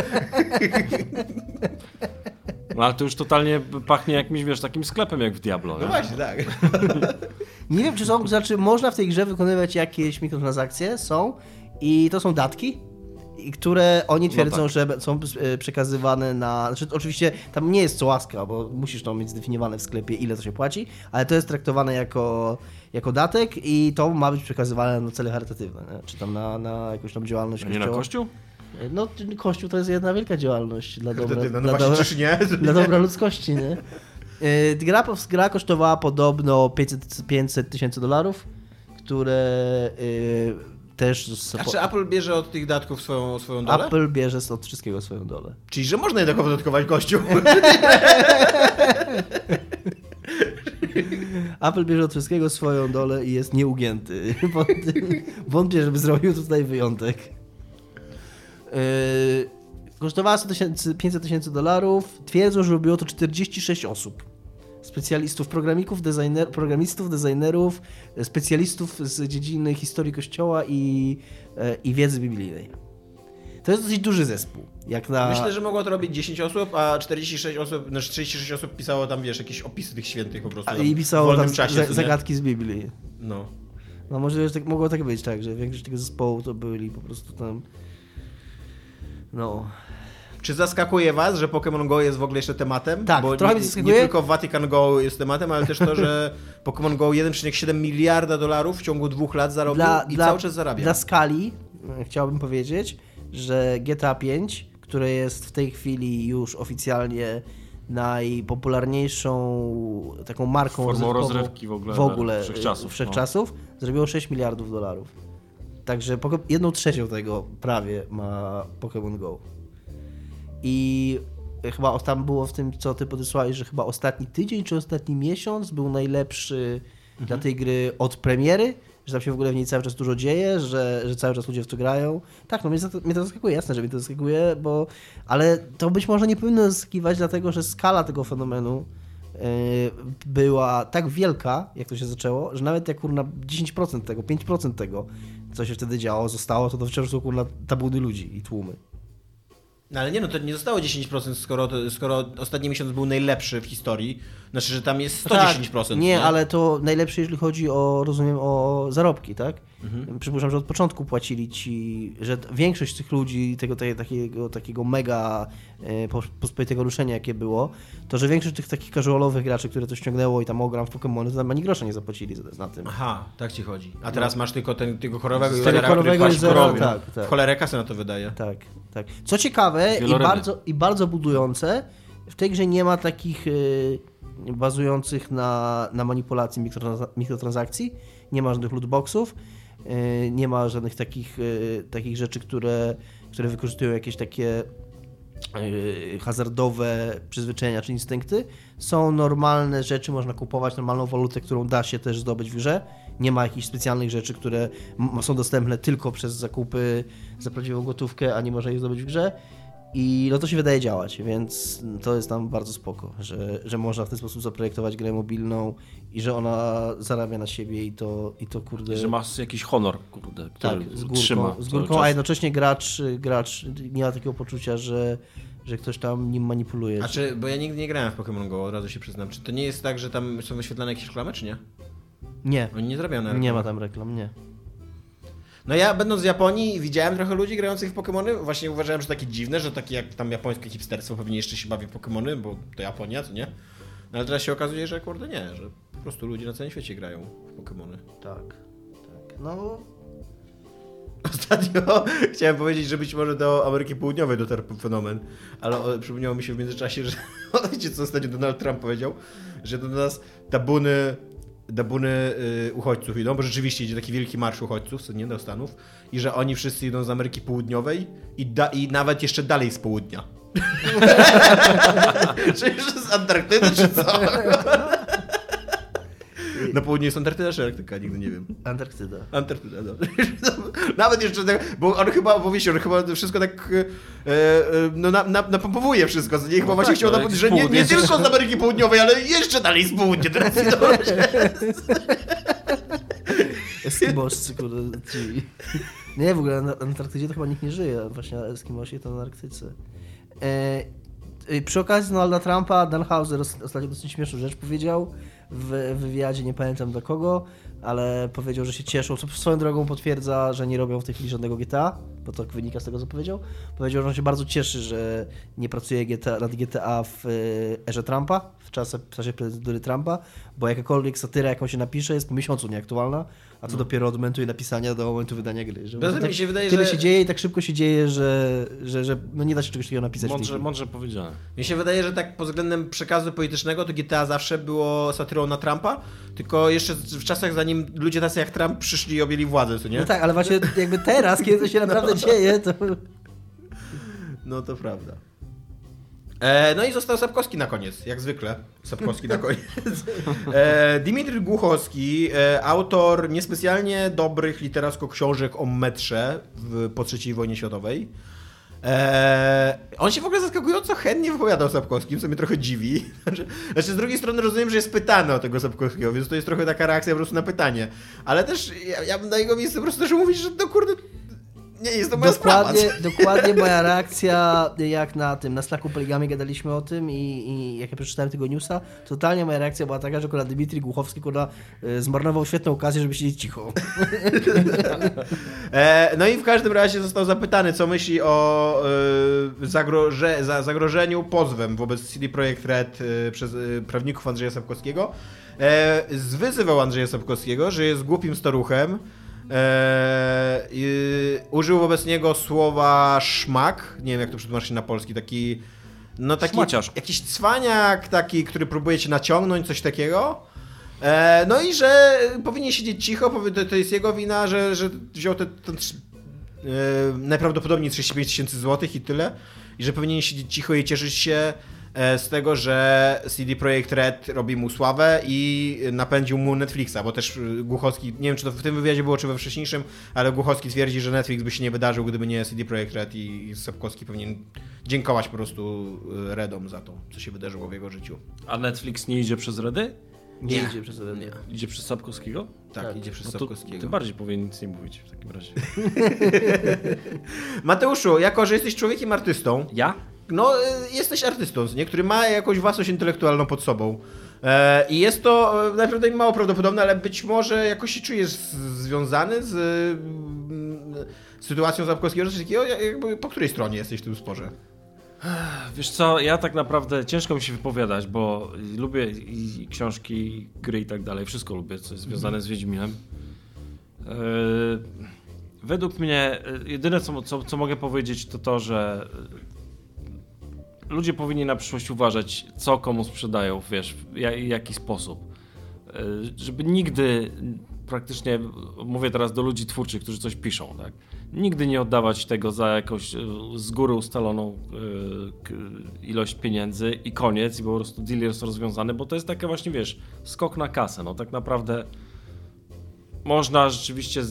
No ale to już totalnie pachnie jakimś, wiesz, takim sklepem jak w Diablo. No nie? właśnie, tak. Nie wiem, czy są, znaczy można w tej grze wykonywać jakieś mikrotransakcje, są i to są datki, i które oni twierdzą, tak. że są e, przekazywane na. Znaczy, oczywiście tam nie jest co łaska, bo musisz to mieć zdefiniowane w sklepie, ile to się płaci, ale to jest traktowane jako, jako datek i to ma być przekazywane na cele charytatywne, nie? czy tam na, na jakąś tam działalność A nie na kościoła. kościół? No, Kościół to jest jedna wielka działalność dla dobra, Charytatywna, no dla właśnie, dobra, czyż nie? *laughs* dla dobra ludzkości, nie? E, Gra, gra kosztowała podobno 500 500 tysięcy dolarów, które e, też... A czy Apple bierze od tych datków swoją, swoją dolę? Apple bierze od wszystkiego swoją dolę. Czyli, że można jednak opodatkować kościół. *laughs* Apple bierze od wszystkiego swoją dolę i jest nieugięty. *laughs* Wątpię, żeby zrobił tutaj wyjątek. Yy, kosztowała 100 tysięcy- 500 tysięcy dolarów. Twierdzą, że robiło to 46 osób. Specjalistów, programików, designer, programistów, designerów, specjalistów z dziedziny historii kościoła i, e, i wiedzy biblijnej. To jest dosyć duży zespół. Jak na... Myślę, że mogło to robić 10 osób, a 46 osób, znaczy 46 osób pisało tam, wiesz, jakieś opisy tych świętych po prostu. A, I w pisało wolnym tam czasie. zagadki z Biblii. No. No może tak, mogło tak być, tak, że większość tego zespołu to byli po prostu tam. No. Czy zaskakuje was, że Pokémon Go jest w ogóle jeszcze tematem? Tak, Bo trochę nie, mnie zaskakuje. Nie tylko Vatican Go jest tematem, ale też to, że *laughs* Pokémon Go 1,7 miliarda dolarów w ciągu dwóch lat zarobił Dla, i dla, cały czas zarabia. dla skali e, chciałbym powiedzieć, że GTA 5, które jest w tej chwili już oficjalnie najpopularniejszą taką marką Formą rozrywkową rozrywki w ogóle w ogóle e, wszechczasów, no. wszechczasów zrobiło 6 miliardów dolarów. Także jedną trzecią tego prawie ma Pokémon Go. I chyba tam było w tym, co ty podesłałeś, że chyba ostatni tydzień czy ostatni miesiąc był najlepszy dla tej gry od premiery, że tam się w ogóle w niej cały czas dużo dzieje, że, że cały czas ludzie w to grają. Tak, no mnie, to- mnie to zaskakuje, jasne, że mnie to zaskakuje, bo... Ale to być może nie powinno zaskakiwać, dlatego że skala tego fenomenu była tak wielka, jak to się zaczęło, że nawet jak kurna 10% tego, 5% tego, co się wtedy działo, zostało, to to wciąż są kurna tabuny ludzi i tłumy. No ale nie, no to nie zostało 10%, skoro, to, skoro ostatni miesiąc był najlepszy w historii. Znaczy, że tam jest 110%. Tak, nie, ale to najlepsze, jeżeli chodzi o, rozumiem, o zarobki, tak? Przypuszczam, że od początku płacili ci, że większość tych ludzi, tego te- takiego, takiego mega e, pos- pospolitego ruszenia, jakie było, to że większość tych takich casualowych graczy, które to ściągnęło i tam ogram w Pokémony, to tam ani grosza nie zapłacili za, na tym. Aha, tak ci chodzi. A teraz masz tylko ten, tego horrorowego Tego usera, horrorowego który płaci tak, tak. W cholerę kasy na to wydaje. Tak, tak. Co ciekawe i bardzo, i bardzo budujące, w tej grze nie ma takich y, bazujących na, na manipulacji mikrotrans- mikrotransakcji, nie ma żadnych lootboxów, nie ma żadnych takich, y, takich rzeczy, które, które wykorzystują jakieś takie y, hazardowe przyzwyczajenia czy instynkty. Są normalne rzeczy, można kupować normalną walutę, którą da się też zdobyć w grze. Nie ma jakichś specjalnych rzeczy, które są dostępne tylko przez zakupy za prawdziwą gotówkę, a nie można ich zdobyć w grze. I no to się wydaje działać, więc to jest tam bardzo spoko, że, że można w ten sposób zaprojektować grę mobilną i że ona zarabia na siebie i to, i to kurde... Że masz jakiś honor, kurde, który Tak, z trzyma górką, z cały górką a jednocześnie gracz, gracz nie ma takiego poczucia, że, że ktoś tam nim manipuluje. A czy, bo ja nigdy nie grałem w Pokémon Go, od razu się przyznam. Czy to nie jest tak, że tam są wyświetlane jakieś reklamy, czy nie? Nie, Oni nie zarabiają na reklamach. nie ma tam reklam, nie. No ja będąc w Japonii widziałem trochę ludzi grających w Pokémony. Właśnie uważałem, że takie dziwne, że takie jak tam japońskie hipsterstwo pewnie jeszcze się bawi Pokémony, bo to Japonia, co nie? No ale teraz się okazuje, że kurde nie, że po prostu ludzie na całym świecie grają w Pokémony. Tak, tak. No, Ostatnio *laughs* chciałem powiedzieć, że być może do Ameryki Południowej dotarł fenomen, ale przypomniało mi się w międzyczasie, że *laughs* wiecie co ostatnio Donald Trump powiedział, że do nas tabuny, tabuny y, uchodźców idą, bo rzeczywiście idzie taki wielki marsz uchodźców, co nie do Stanów, i że oni wszyscy idą z Ameryki Południowej i, da, i nawet jeszcze dalej z południa. *laughs* czy jeszcze z Antarktydy, czy co? *laughs* Na południe jest Antarktyda czy Arktyka? Nigdy nie wiem. Antarktyda. Antarktyda, no. *laughs* Nawet jeszcze tak, bo on chyba, bo wiecie, on chyba wszystko tak e, e, no, na, na, napompowuje wszystko, nie? Chyba No właśnie tak, chciał no, że nie, nie tylko z Ameryki Południowej, ale jeszcze dalej z południa teraz. *laughs* Eskimoscy, kurde, ci. Nie, w ogóle na Antarktydzie to chyba nikt nie żyje, właśnie Eskimosi to na Arktyce. E, przy okazji Donalda Trumpa, Dan Hauser os- ostatnio dosyć śmieszną rzecz powiedział w wywiadzie, nie pamiętam do kogo, ale powiedział, że się cieszą, co swoją drogą potwierdza, że nie robią w tej chwili żadnego GTA, bo to wynika z tego, co powiedział. Powiedział, że on się bardzo cieszy, że nie pracuje GTA, nad GTA w y, erze Trumpa, w czasie, w czasie prezydentury Trumpa, bo jakakolwiek satyra, jaką się napisze, jest po miesiącu nieaktualna, a co dopiero od momentu jej napisania do momentu wydania gry. Że tak, mi się wydaje, tyle że- się dzieje i tak szybko się dzieje, że, że, że no nie da się czegoś takiego napisać. Mądrze, mądrze powiedziane. Mi się wydaje, że tak pod względem przekazu politycznego to GTA zawsze było satyrą na Trumpa, tylko jeszcze w czasach zanim ludzie tacy jak Trump przyszli i objęli władzę, co nie? No tak, ale właśnie jakby teraz, kiedy to się naprawdę *laughs* dzieje, to... No to prawda. E, no i został Sapkowski na koniec, jak zwykle. Sapkowski na koniec. E, Dimitry Głuchowski, e, autor niespecjalnie dobrych literacko książek o metrze w, po III wojnie światowej. E, on się w ogóle zaskakująco chętnie wypowiadał o Sapkowskim, co mnie trochę dziwi. Znaczy, znaczy, z drugiej strony rozumiem, że jest pytany o tego Sapkowskiego, więc to jest trochę taka reakcja po prostu na pytanie. Ale też ja, ja bym na jego miejscu po prostu też mówić, że no kurde, nie jest to moja Dokładnie, sprawa. dokładnie moja reakcja, jak na tym, na Slacku Poligami gadaliśmy o tym i, i jak ja przeczytałem tego newsa, totalnie moja reakcja była taka, że kurwa Dmitry Głuchowski kurwa y, zmarnował świetną okazję, żeby siedzieć cicho. *laughs* E, no i w każdym razie został zapytany, co myśli o e, zagroże, za, zagrożeniu pozwem wobec CD Projekt Red e, przez e, prawników Andrzeja Sapkowskiego. E, zwyzywał Andrzeja Sapkowskiego, że jest głupim staruchem. E, i użył wobec niego słowa szmak, nie wiem jak to przetłumaczyć na polski, taki no taki Szmaciarz. jakiś cwaniak taki, który próbuje cię naciągnąć, coś takiego. E, no i że powinien siedzieć cicho, to, to jest jego wina, że, że wziął te, ten, e, najprawdopodobniej 35 tysięcy złotych i tyle. I że powinien siedzieć cicho i cieszyć się z tego, że CD Projekt Red robi mu sławę i napędził mu Netflixa, bo też e, Głuchowski, nie wiem czy to w tym wywiadzie było, czy we wcześniejszym, ale Głuchowski twierdzi, że Netflix by się nie wydarzył, gdyby nie CD Projekt Red i Sapkowski powinien dziękować po prostu e, Redom za to, co się wydarzyło w jego życiu. A Netflix nie idzie przez Redy? Nie, Nie. idzie przez ten Nie. Idzie przez Sapkowskiego? Tak, Tak. idzie przez No to Sapkowskiego. ty bardziej powinien nic nie mówić w takim razie. *laughs* Mateuszu, jako że jesteś człowiekiem artystą, Ja? No y, jesteś artystą, nie? który ma jakąś własność intelektualną pod sobą. E, I jest to e, naprawdę mało prawdopodobne, ale być może jakoś się czujesz związany z mm, sytuacją Zapkowskiego, czy jakby po której stronie jesteś w tym sporze? Wiesz co, ja tak naprawdę ciężko mi się wypowiadać, bo lubię i książki, i gry i tak dalej. Wszystko lubię, co jest związane z Wiedźminem. Yy, według mnie jedyne co, co, co mogę powiedzieć to to, że ludzie powinni na przyszłość uważać, co komu sprzedają, wiesz, w ja- jaki sposób. Yy, żeby nigdy praktycznie, mówię teraz do ludzi twórczych, którzy coś piszą, tak? Nigdy nie oddawać tego za jakąś e, z góry ustaloną e, ilość pieniędzy i koniec, i po prostu deal jest rozwiązany, bo to jest takie właśnie, wiesz, skok na kasę. No tak naprawdę można rzeczywiście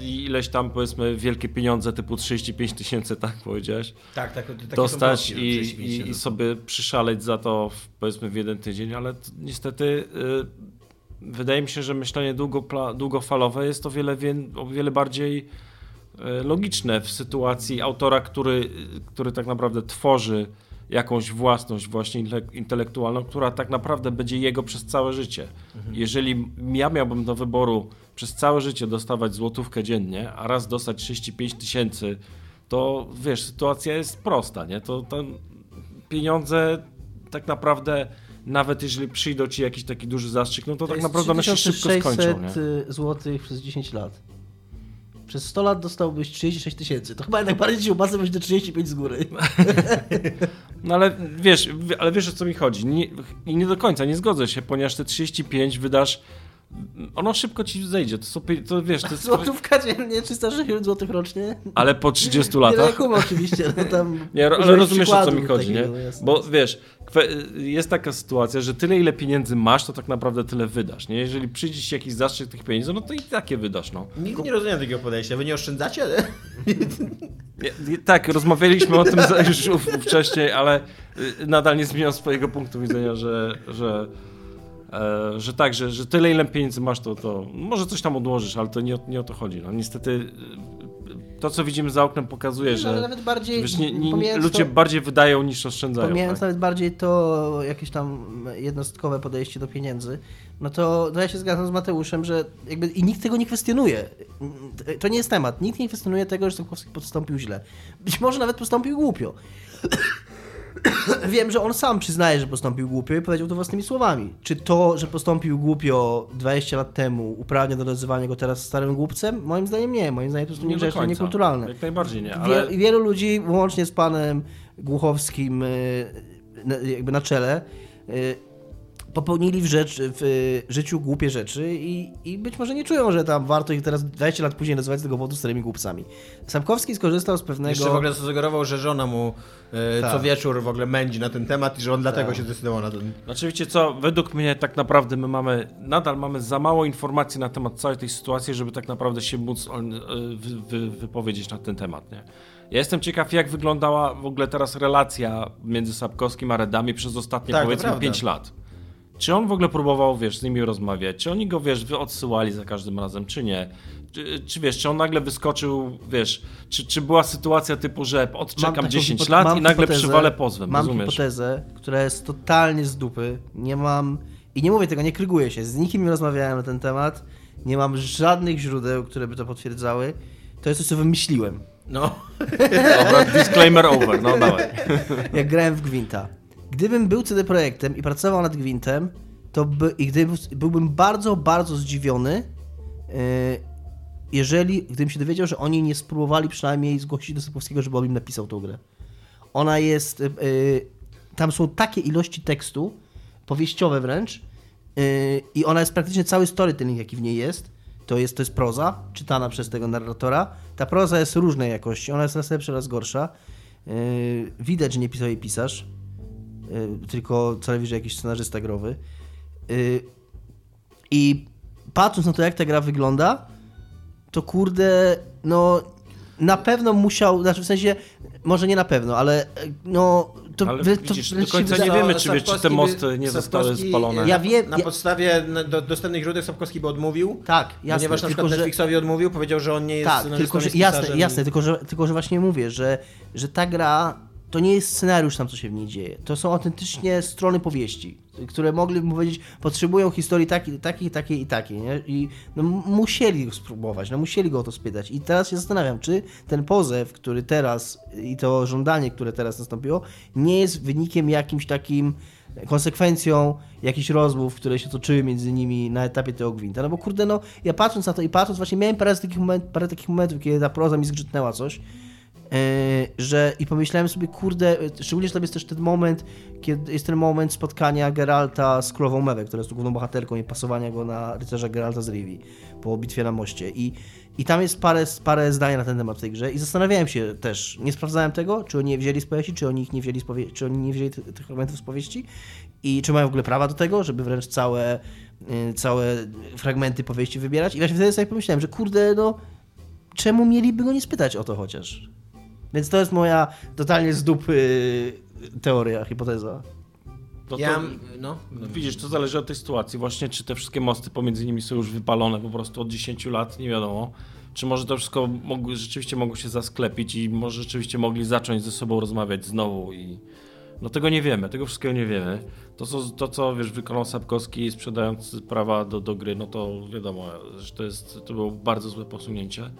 ileś tam, powiedzmy, wielkie pieniądze typu 35 tysięcy, tak powiedziałeś, Tak, tak. dostać są i, i, i 35 sobie przyszaleć za to w, powiedzmy w jeden tydzień, ale niestety y, wydaje mi się, że myślenie długofalowe jest o wiele, wie, o wiele bardziej y, logiczne w sytuacji autora, który, y, który tak naprawdę tworzy jakąś własność właśnie intelektualną, która tak naprawdę będzie jego przez całe życie. Jeżeli ja miałbym do wyboru przez całe życie dostawać złotówkę dziennie, a raz dostać 35 tysięcy, to wiesz, sytuacja jest prosta, nie? To, to pieniądze tak naprawdę, nawet jeżeli przyjdą ci jakiś taki duży zastrzyk, no to, tak naprawdę one się szybko skończą, nie? zł przez 10 lat. Przez 100 lat dostałbyś 36 tysięcy. To chyba jednak bardziej ci być do 35 z góry. *laughs* No ale wiesz, ale wiesz o co mi chodzi. Nie, I nie do końca, nie zgodzę się, ponieważ te 35 wydasz, ono szybko ci zejdzie. To, są, to wiesz, to jest, *laughs* Złotówka dziennie, 360 zł rocznie. ale po 30 Nie, no latach. Oczywiście, no tam... *laughs* Nie, ale rozumiesz o co mi chodzi, nie? takiego, jasne. Bo wiesz, jest taka sytuacja, że tyle ile pieniędzy masz, to tak naprawdę tyle wydasz, nie? Jeżeli przyjdzie ci jakiś zastrzyk tych pieniędzy, no to i takie wydasz, no. Nigdy nie rozumiem takiego podejścia. Wy nie oszczędzacie? *laughs* Nie, nie, tak, rozmawialiśmy o tym już wcześniej, ale y, nadal nie zmieniam swojego punktu widzenia, że, że, że tak, że, że tyle ile pieniędzy masz, to, to może coś tam odłożysz, ale to nie, o- nie o to chodzi. No, niestety y, to, co widzimy za oknem, pokazuje, No, że nawet bardziej, wiesz, nie, nie, ludzie to- bardziej wydają niż oszczędzają. Pomijając Tak? nawet bardziej to jakieś tam jednostkowe podejście do pieniędzy, no to, to ja się zgadzam z Mateuszem, że jakby i nikt tego nie kwestionuje. To nie jest temat. Nikt nie kwestionuje tego, że Sapkowski postąpił źle. Być może nawet postąpił głupio. *coughs* Wiem, że on sam przyznaje, że postąpił głupio i powiedział to własnymi słowami. Czy to, że postąpił głupio 20 lat temu uprawnia do nazywania go teraz starym głupcem? Moim zdaniem nie. Moim zdaniem to jest niegrzeczne, niekulturalne. Jak najbardziej nie, ale Wie, wielu ludzi, łącznie z panem Głuchowskim y, jakby na czele, y, popełnili w, rzecz, w życiu głupie rzeczy i, i być może nie czują, że tam warto ich teraz 20 lat później nazywać z tego powodu starymi głupcami. Sapkowski skorzystał z pewnego... Jeszcze w ogóle zasugerował, że żona mu e, Tak. co wieczór w ogóle mędzi na ten temat i że on dlatego się zdecydował na ten... Wiecie co, według mnie tak naprawdę my mamy, nadal mamy za mało informacji na temat całej tej sytuacji, żeby tak naprawdę się móc on, e, wy, wy, wypowiedzieć na ten temat, nie? Ja jestem ciekaw, jak wyglądała w ogóle teraz relacja między Sapkowskim a Redami przez ostatnie Tak, powiedzmy prawda. 5 lat. Czy on w ogóle próbował, wiesz, z nimi rozmawiać? Czy oni go, wiesz, odsyłali za każdym razem, czy nie? Czy, czy wiesz, czy on nagle wyskoczył, wiesz, czy, czy była sytuacja typu, że Mam odczekam taką 10 hipo- lat mam i nagle przywalę pozwem, Mam rozumiesz? hipotezę, która jest totalnie z dupy. Nie mam... I nie mówię tego, nie kryguję się. Z nikim nie rozmawiałem na ten temat. Nie mam żadnych źródeł, które by to potwierdzały. To jest coś, co wymyśliłem. No, *laughs* Dobra, disclaimer over, no dawaj. *laughs* jak grałem w Gwinta. Gdybym był CD Projektem i pracował nad Gwintem, to by, i gdyby, byłbym bardzo, bardzo zdziwiony, yy, jeżeli, gdybym się dowiedział, że oni nie spróbowali przynajmniej zgłosić do Sapkowskiego, żeby on im napisał tą grę. Ona jest, yy, tam są takie ilości tekstu, powieściowe wręcz, i ona jest praktycznie cały storytelling, jaki w niej jest. To jest, to jest proza, czytana przez tego narratora. Ta proza jest różnej jakości, ona jest raz lepsza, raz gorsza. Widać, że nie pisał jej pisarz, tylko co najwyżej jakiś scenarzysta growy. Yy, I patrząc na to, jak ta gra wygląda, to kurde, no na pewno musiał, znaczy w sensie, może nie na pewno, ale e, no to, Ale wy- to widzisz, do końca nie wiemy, czy, czy te mosty nie zostały spalone. Ja wiem, Na ja- podstawie do, dostępnych źródeł Sapkowski by odmówił. Tak, jasne, ponieważ na tylko przykład że, Netflixowi odmówił, powiedział, że on nie jest tak, tylko że, jest jasne, jasne, tylko że, tylko że właśnie mówię, że, że ta gra to nie jest scenariusz tam, co się w niej dzieje. To są autentycznie strony powieści, które mogliby powiedzieć, potrzebują historii takiej, takiej, takiej i takiej, nie? I no, musieli go spróbować, no musieli go o to spytać. I teraz się zastanawiam, czy ten pozew, który teraz i to żądanie, które teraz nastąpiło, nie jest wynikiem jakimś takim konsekwencją jakichś rozmów, które się toczyły między nimi na etapie tego gwinta. No bo kurde, no ja patrząc na to i patrząc, właśnie miałem parę takich, moment, parę takich momentów, kiedy ta proza mi zgrzytnęła coś, że i pomyślałem sobie, kurde, yy, szczególnie, że tam jest też ten moment, kiedy jest ten moment spotkania Geralta z Królową Mewę, która jest główną bohaterką i pasowania go na rycerza Geralta z Rivi po bitwie na moście. I, i tam jest parę, parę zdań na ten temat w tej grze i zastanawiałem się też, nie sprawdzałem tego, czy oni je wzięli z powieści, czy oni ich nie wzięli powie- czy oni nie wzięli tych, elementów z powieści i czy mają w ogóle prawa do tego, żeby wręcz całe, yy, całe fragmenty powieści wybierać. I właśnie wtedy sobie pomyślałem, że kurde, no czemu mieliby go nie spytać o to chociaż? Więc to jest moja totalnie z dupy teoria, hipoteza. No to, Ja, no, Widzisz, to zależy od tej sytuacji. Właśnie, czy te wszystkie mosty pomiędzy nimi są już wypalone po prostu od 10 lat, nie wiadomo. Czy może to wszystko mogło, rzeczywiście mogło się zasklepić i może rzeczywiście mogli zacząć ze sobą rozmawiać znowu i... No tego nie wiemy, tego wszystkiego nie wiemy. To, co, to, co wiesz, wykonał Sapkowski sprzedając prawa do, do gry, no to wiadomo, że to, jest, to było bardzo złe posunięcie.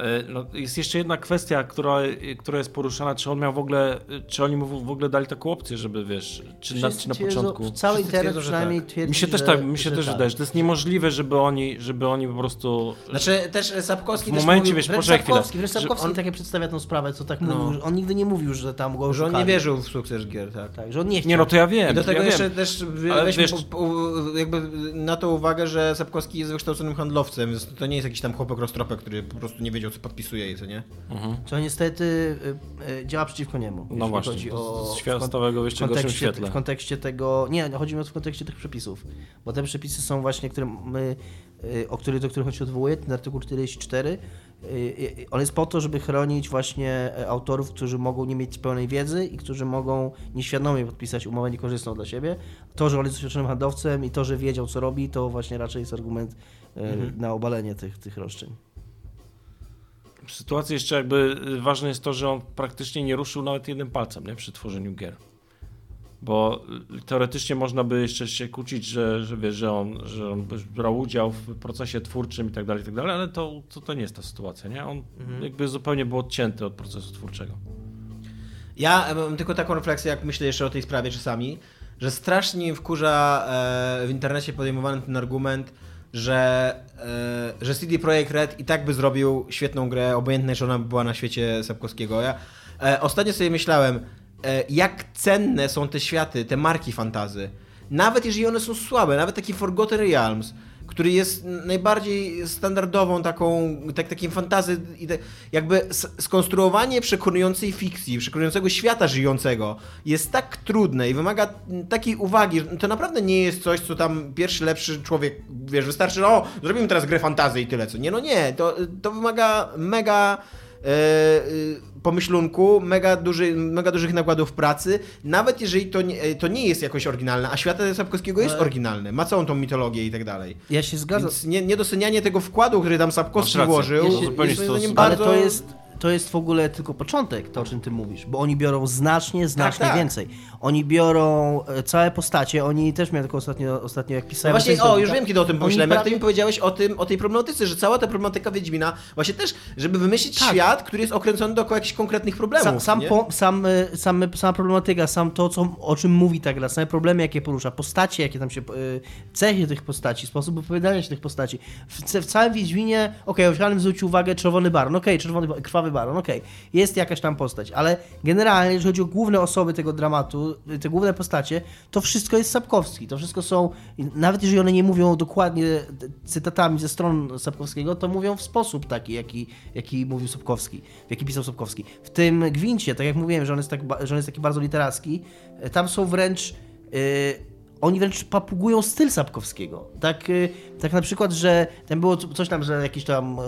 E, No, jest jeszcze jedna kwestia, która, która jest poruszana, czy on miał w ogóle, czy oni mu w ogóle dali taką opcję, żeby wiesz, czy na, czy na początku. Cały Wszyscy internet przynajmniej tak. twierdzi, Mi się też że, tak, mi się też tak. wydaje, że to jest niemożliwe, żeby oni, żeby oni po prostu. Znaczy też Sapkowski W też momencie, mówił, wiesz, Wręcz. Sapkowski, wręcz że Sapkowski on- takie przedstawia tą sprawę, co tak No. mówił. On nigdy nie mówił, że tam go że on nie wierzył w sukces gier, tak. Tak, że on nie chciał. Nie, no to ja wiem. I do tego ja jeszcze wiem. też weźmy wiesz- po, po, jakby na to uwagę, że Sapkowski jest wykształconym handlowcem, więc to nie jest jakiś tam chłopak roztropek, który po prostu nie wiedział, co podpisuje i co nie. Co niestety y, y, działa przeciwko niemu. No jeśli właśnie, chodzi o, w kon- stałego w jeszcze w gorszym kontekście, świetle. w kontekście tego. Nie, no, chodzi mi o to w kontekście tych przepisów. Bo te przepisy są właśnie, które my, y, o których, do których on się odwołuje, ten artykuł 44. y, y, On jest po to, żeby chronić właśnie e, autorów, którzy mogą nie mieć pełnej wiedzy i którzy mogą nieświadomie podpisać umowę niekorzystną dla siebie. To, że on jest doświadczonym handlowcem i to, że wiedział, co robi, to właśnie raczej jest argument y, Mhm. na obalenie tych, tych roszczeń. Sytuacji jeszcze jakby y, ważne jest to, że on praktycznie nie ruszył nawet jednym palcem nie? przy tworzeniu gier. Bo y, teoretycznie można by jeszcze się kłócić, że, że wiesz, że on, że on brał udział w procesie twórczym i tak dalej, i tak dalej, ale to, to, to nie jest ta sytuacja, nie? On jakby zupełnie był odcięty od procesu twórczego. Ja mam tylko taką refleksję, jak myślę jeszcze o tej sprawie czasami, że strasznie wkurza e, w internecie podejmowany ten argument, że, e, że CD Projekt Red i tak by zrobił świetną grę, obojętnie czy ona by była na świecie Sapkowskiego. Ja e, ostatnio sobie myślałem, e, jak cenne są te światy, te marki fantazy. Nawet jeżeli one są słabe, nawet taki Forgotten Realms, który jest najbardziej standardową taką, tak, takim fantazy, jakby skonstruowanie przekonującej fikcji, przekonującego świata żyjącego jest tak trudne i wymaga takiej uwagi, to naprawdę nie jest coś, co tam pierwszy lepszy człowiek, wiesz, wystarczy, o, zrobimy teraz grę fantazy i tyle, co nie, no nie, to, to wymaga mega pomyślunku, mega, duży, mega dużych nakładów pracy, nawet jeżeli to nie, to nie jest jakoś oryginalne, a świat Sapkowskiego jest oryginalny, ma całą tą mitologię i tak dalej. Ja się zgadzam. Więc nie, niedocenianie tego wkładu, który tam Sapkowski włożył, Ja się- jest bardzo... Ale to jest, to jest w ogóle tylko początek, to o czym ty mówisz, bo oni biorą znacznie, znacznie tak. więcej. Oni biorą e, całe postacie, oni też miałem tylko ostatnio, ostatnio jak No pisałem... właśnie, coś do o, już wiem, kiedy o tym pomyślałem. Jak ty mi powiedziałeś o, tym, o tej problematyce, że cała ta problematyka Wiedźmina, właśnie też, żeby wymyślić Tak. świat, który jest okręcony dookoła jakichś konkretnych problemów. Sam, sam, po, sam, y, sam, sama problematyka, sam to, co, o czym mówi ta gra, same problemy, jakie porusza, postacie, jakie tam się, cechy tych postaci, sposób opowiadania się tych postaci. W, w całym Wiedźminie, okej, okay, oficjalnym zwrócił uwagę czerwony baron, okej, czerwony, ba- krwawy baron, okej, jest jakaś tam postać, ale generalnie, jeżeli chodzi o główne osoby tego dramatu, te główne postacie, to wszystko jest Sapkowski, to wszystko są, nawet jeżeli one nie mówią dokładnie cytatami ze stron Sapkowskiego, to mówią w sposób taki, jaki, jaki mówił Sapkowski, w jaki pisał Sapkowski. W tym gwincie, tak jak mówiłem, że on jest, tak, że on jest taki bardzo literacki, e, tam są wręcz. e, oni wręcz papugują styl Sapkowskiego. Tak, e, tak na przykład, że tam było co- coś tam, że jakiś tam, e,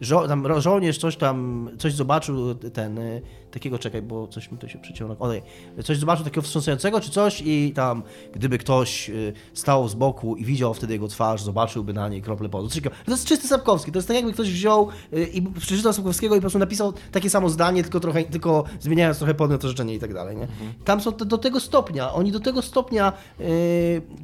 żo, tam żołnierz coś tam, coś zobaczył, ten, e, takiego, czekaj, bo coś mi to się przyciągnęło, o, nie. coś zobaczył takiego wstrząsającego czy coś i tam, gdyby ktoś e, stał z boku i widział wtedy jego twarz, zobaczyłby na niej krople potu. To jest czysty Sapkowski, to jest tak jakby ktoś wziął e, i przeczytał Sapkowskiego i po prostu napisał takie samo zdanie, tylko trochę, tylko zmieniając trochę podmiot orzeczenie i tak dalej, nie? Tam są do tego stopnia, oni do tego stopnia e,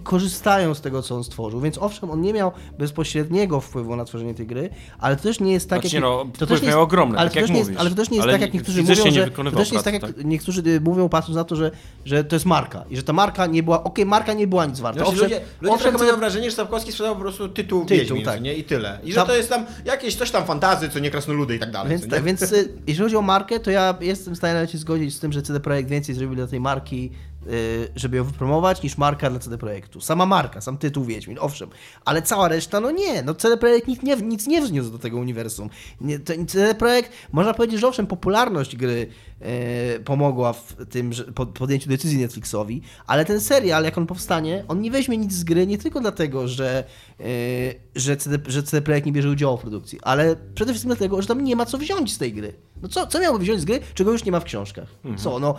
korzystają z tego, co on stworzył, więc owszem, on nie miał bezpośredniego wpływu na tworzenie tej gry, ale to też nie jest tak, Znaczy, jak... no, to też miał jest, ogromny, ale tak to jak też nie jest, mówisz. Ale to też nie jest Ale tak, jak niektórzy mówią, że... To też nie jest tak, pracy, jak tak? niektórzy y, mówią, patrząc na to, że, że to jest marka i że ta marka nie była... Okej, marka nie była nic warta. Znaczy, Owszem, ludzie ludzie owszem, trochę mają wrażenie, że Sapkowski sprzedał po prostu tytuł, Tytuł, Wiedźmin, tak. nie? I tyle. I że to jest tam jakieś coś tam fantazy, co nie krasnoludy i tak dalej. Więc, tak, więc y, jeżeli chodzi o markę, to ja jestem w stanie nawet się zgodzić z tym, że CD Projekt więcej zrobili dla tej marki, żeby ją wypromować, niż marka dla CD Projektu. Sama marka, sam tytuł Wiedźmin, owszem. Ale cała reszta, no nie. No CD Projekt nic nie, nic nie wniósł do tego uniwersum. Nie, CD Projekt, można powiedzieć, że owszem, popularność gry y, pomogła w tym, że, pod, podjęciu decyzji Netflixowi, ale ten serial, jak on powstanie, on nie weźmie nic z gry nie tylko dlatego, że, y, że, CD, że CD Projekt nie bierze udziału w produkcji, ale przede wszystkim dlatego, że tam nie ma co wziąć z tej gry. No co, co miałby wziąć z gry, czego już nie ma w książkach? Co, no,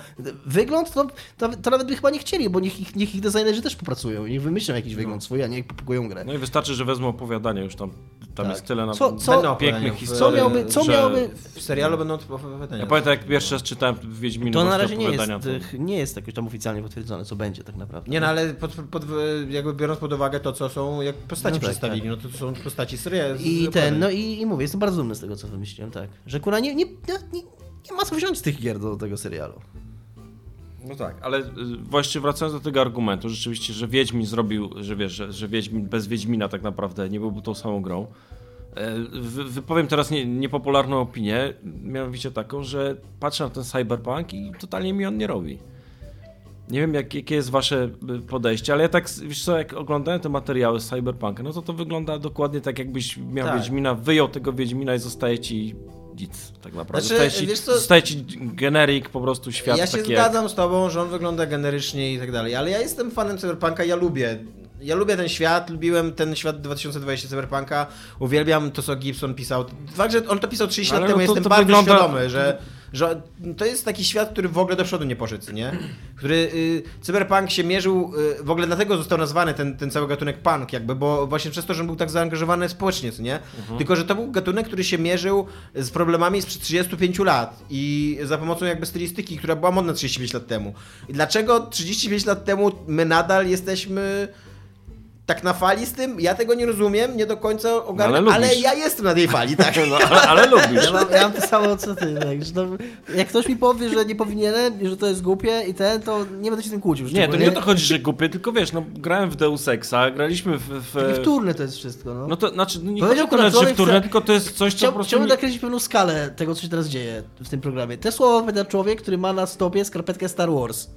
wygląd to, to, to nawet by chyba nie chcieli, bo niech ich, niech ich designerzy też popracują, niech wymyślą jakiś wygląd swój, a nie popukują grę. No i wystarczy, że wezmą opowiadanie już tam. Tam Tak. jest tyle na Co- co- pięknych historii. Co miałby- co miałby- W serialu będą opowiadania. Ja pamiętam, jak pierwszy raz czytałem w Wiedźminu To na razie nie jest, to- nie jest jakoś tam oficjalnie potwierdzone, co będzie tak naprawdę. Nie no, ale pod, pod, jakby biorąc pod uwagę to, co są, jak postaci No tak, przedstawili, no to, to są postaci serialu. I ten, no i, i mówię, jestem bardzo dumny z tego, co wymyśliłem, tak. Że kurwa nie, nie, nie, nie ma co wziąć z tych gier do tego serialu. No tak, ale y, właśnie wracając do tego argumentu, rzeczywiście, że Wiedźmin zrobił, że wiesz, że, że Wiedźmin bez Wiedźmina tak naprawdę nie byłby tą samą grą. E, wy- Wypowiem teraz nie, niepopularną opinię, mianowicie taką, że patrzę na ten cyberpunk i totalnie mi on nie robi. Nie wiem, jak, jakie jest wasze y, podejście, ale ja tak, wiesz co, jak oglądałem te materiały z Cyberpunka, no to to wygląda dokładnie tak, jakbyś miał Tak. Wiedźmina, wyjął tego Wiedźmina i zostaje ci nic, tak naprawdę. Znaczy, zostaje, ci, co- zostaje ci generik, po prostu świat Ja się jak- zgadzam z tobą, że on wygląda generycznie i tak dalej, ale ja jestem fanem Cyberpunka, ja lubię. Ja lubię ten świat, lubiłem ten świat 2020 Cyberpunka, uwielbiam to, co Gibson pisał. Fakt, że on to pisał 30 Ale lat no temu, to- jestem to bardzo wygląda- świadomy, że, że to jest taki świat, który w ogóle do przodu nie poszedł, nie? Który y, cyberpunk się mierzył, y, w ogóle dlatego został nazwany ten, ten cały gatunek punk, jakby, bo właśnie przez to, że on był tak zaangażowany społecznie, co nie? Tylko, że to był gatunek, który się mierzył z problemami sprzed 35 lat i za pomocą jakby stylistyki, która była modna 35 lat temu. I dlaczego 35 lat temu my nadal jesteśmy tak na fali z tym? Ja tego nie rozumiem, nie do końca ogarnę, ale ale, lubisz. ja jestem na tej fali, tak? *laughs* No, ale, ale lubisz. Ja mam, ja mam to samo co ty, tak, że to, jak ktoś mi powie, że nie powinienem, że to jest głupie i ten, to nie będę się tym kłócił. Nie, to nie o to chodzi, że głupie, tylko wiesz, no grałem w Deus Exa, graliśmy w... w Takie wtórne to jest wszystko, no. No to znaczy, no nie chodzi o to, że wtórne, chce- tylko to jest coś, co po Chciał, prostu... chciałbym nakreślić pewną skalę tego, co się teraz dzieje w tym programie. Te słowa powiedział człowiek, który ma na stopie skarpetkę Star Wars.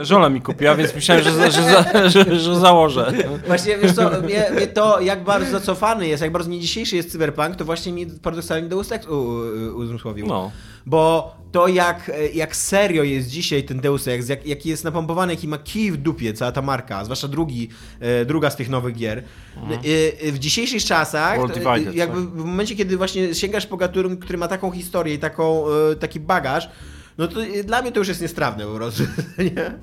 Żona mi kupiła, więc myślałem, że, że, że, że założę. Właśnie, wiesz co, mnie, mnie to, jak bardzo zacofany jest, jak bardzo nie dzisiejszy jest cyberpunk, to właśnie mi paradoksalnie Deus Ex uzmysłowił. No. Bo to jak, jak serio jest dzisiaj ten Deus Ex, jak, jaki jest napompowany, jaki ma kij w dupie cała ta marka, zwłaszcza drugi, e, druga z tych nowych gier. E, W dzisiejszych czasach, Divided, jakby w momencie, kiedy właśnie sięgasz po gatunek, który ma taką historię i taką, e, taki bagaż, no to e, dla mnie to już jest niestrawne po prostu, *laughs* nie?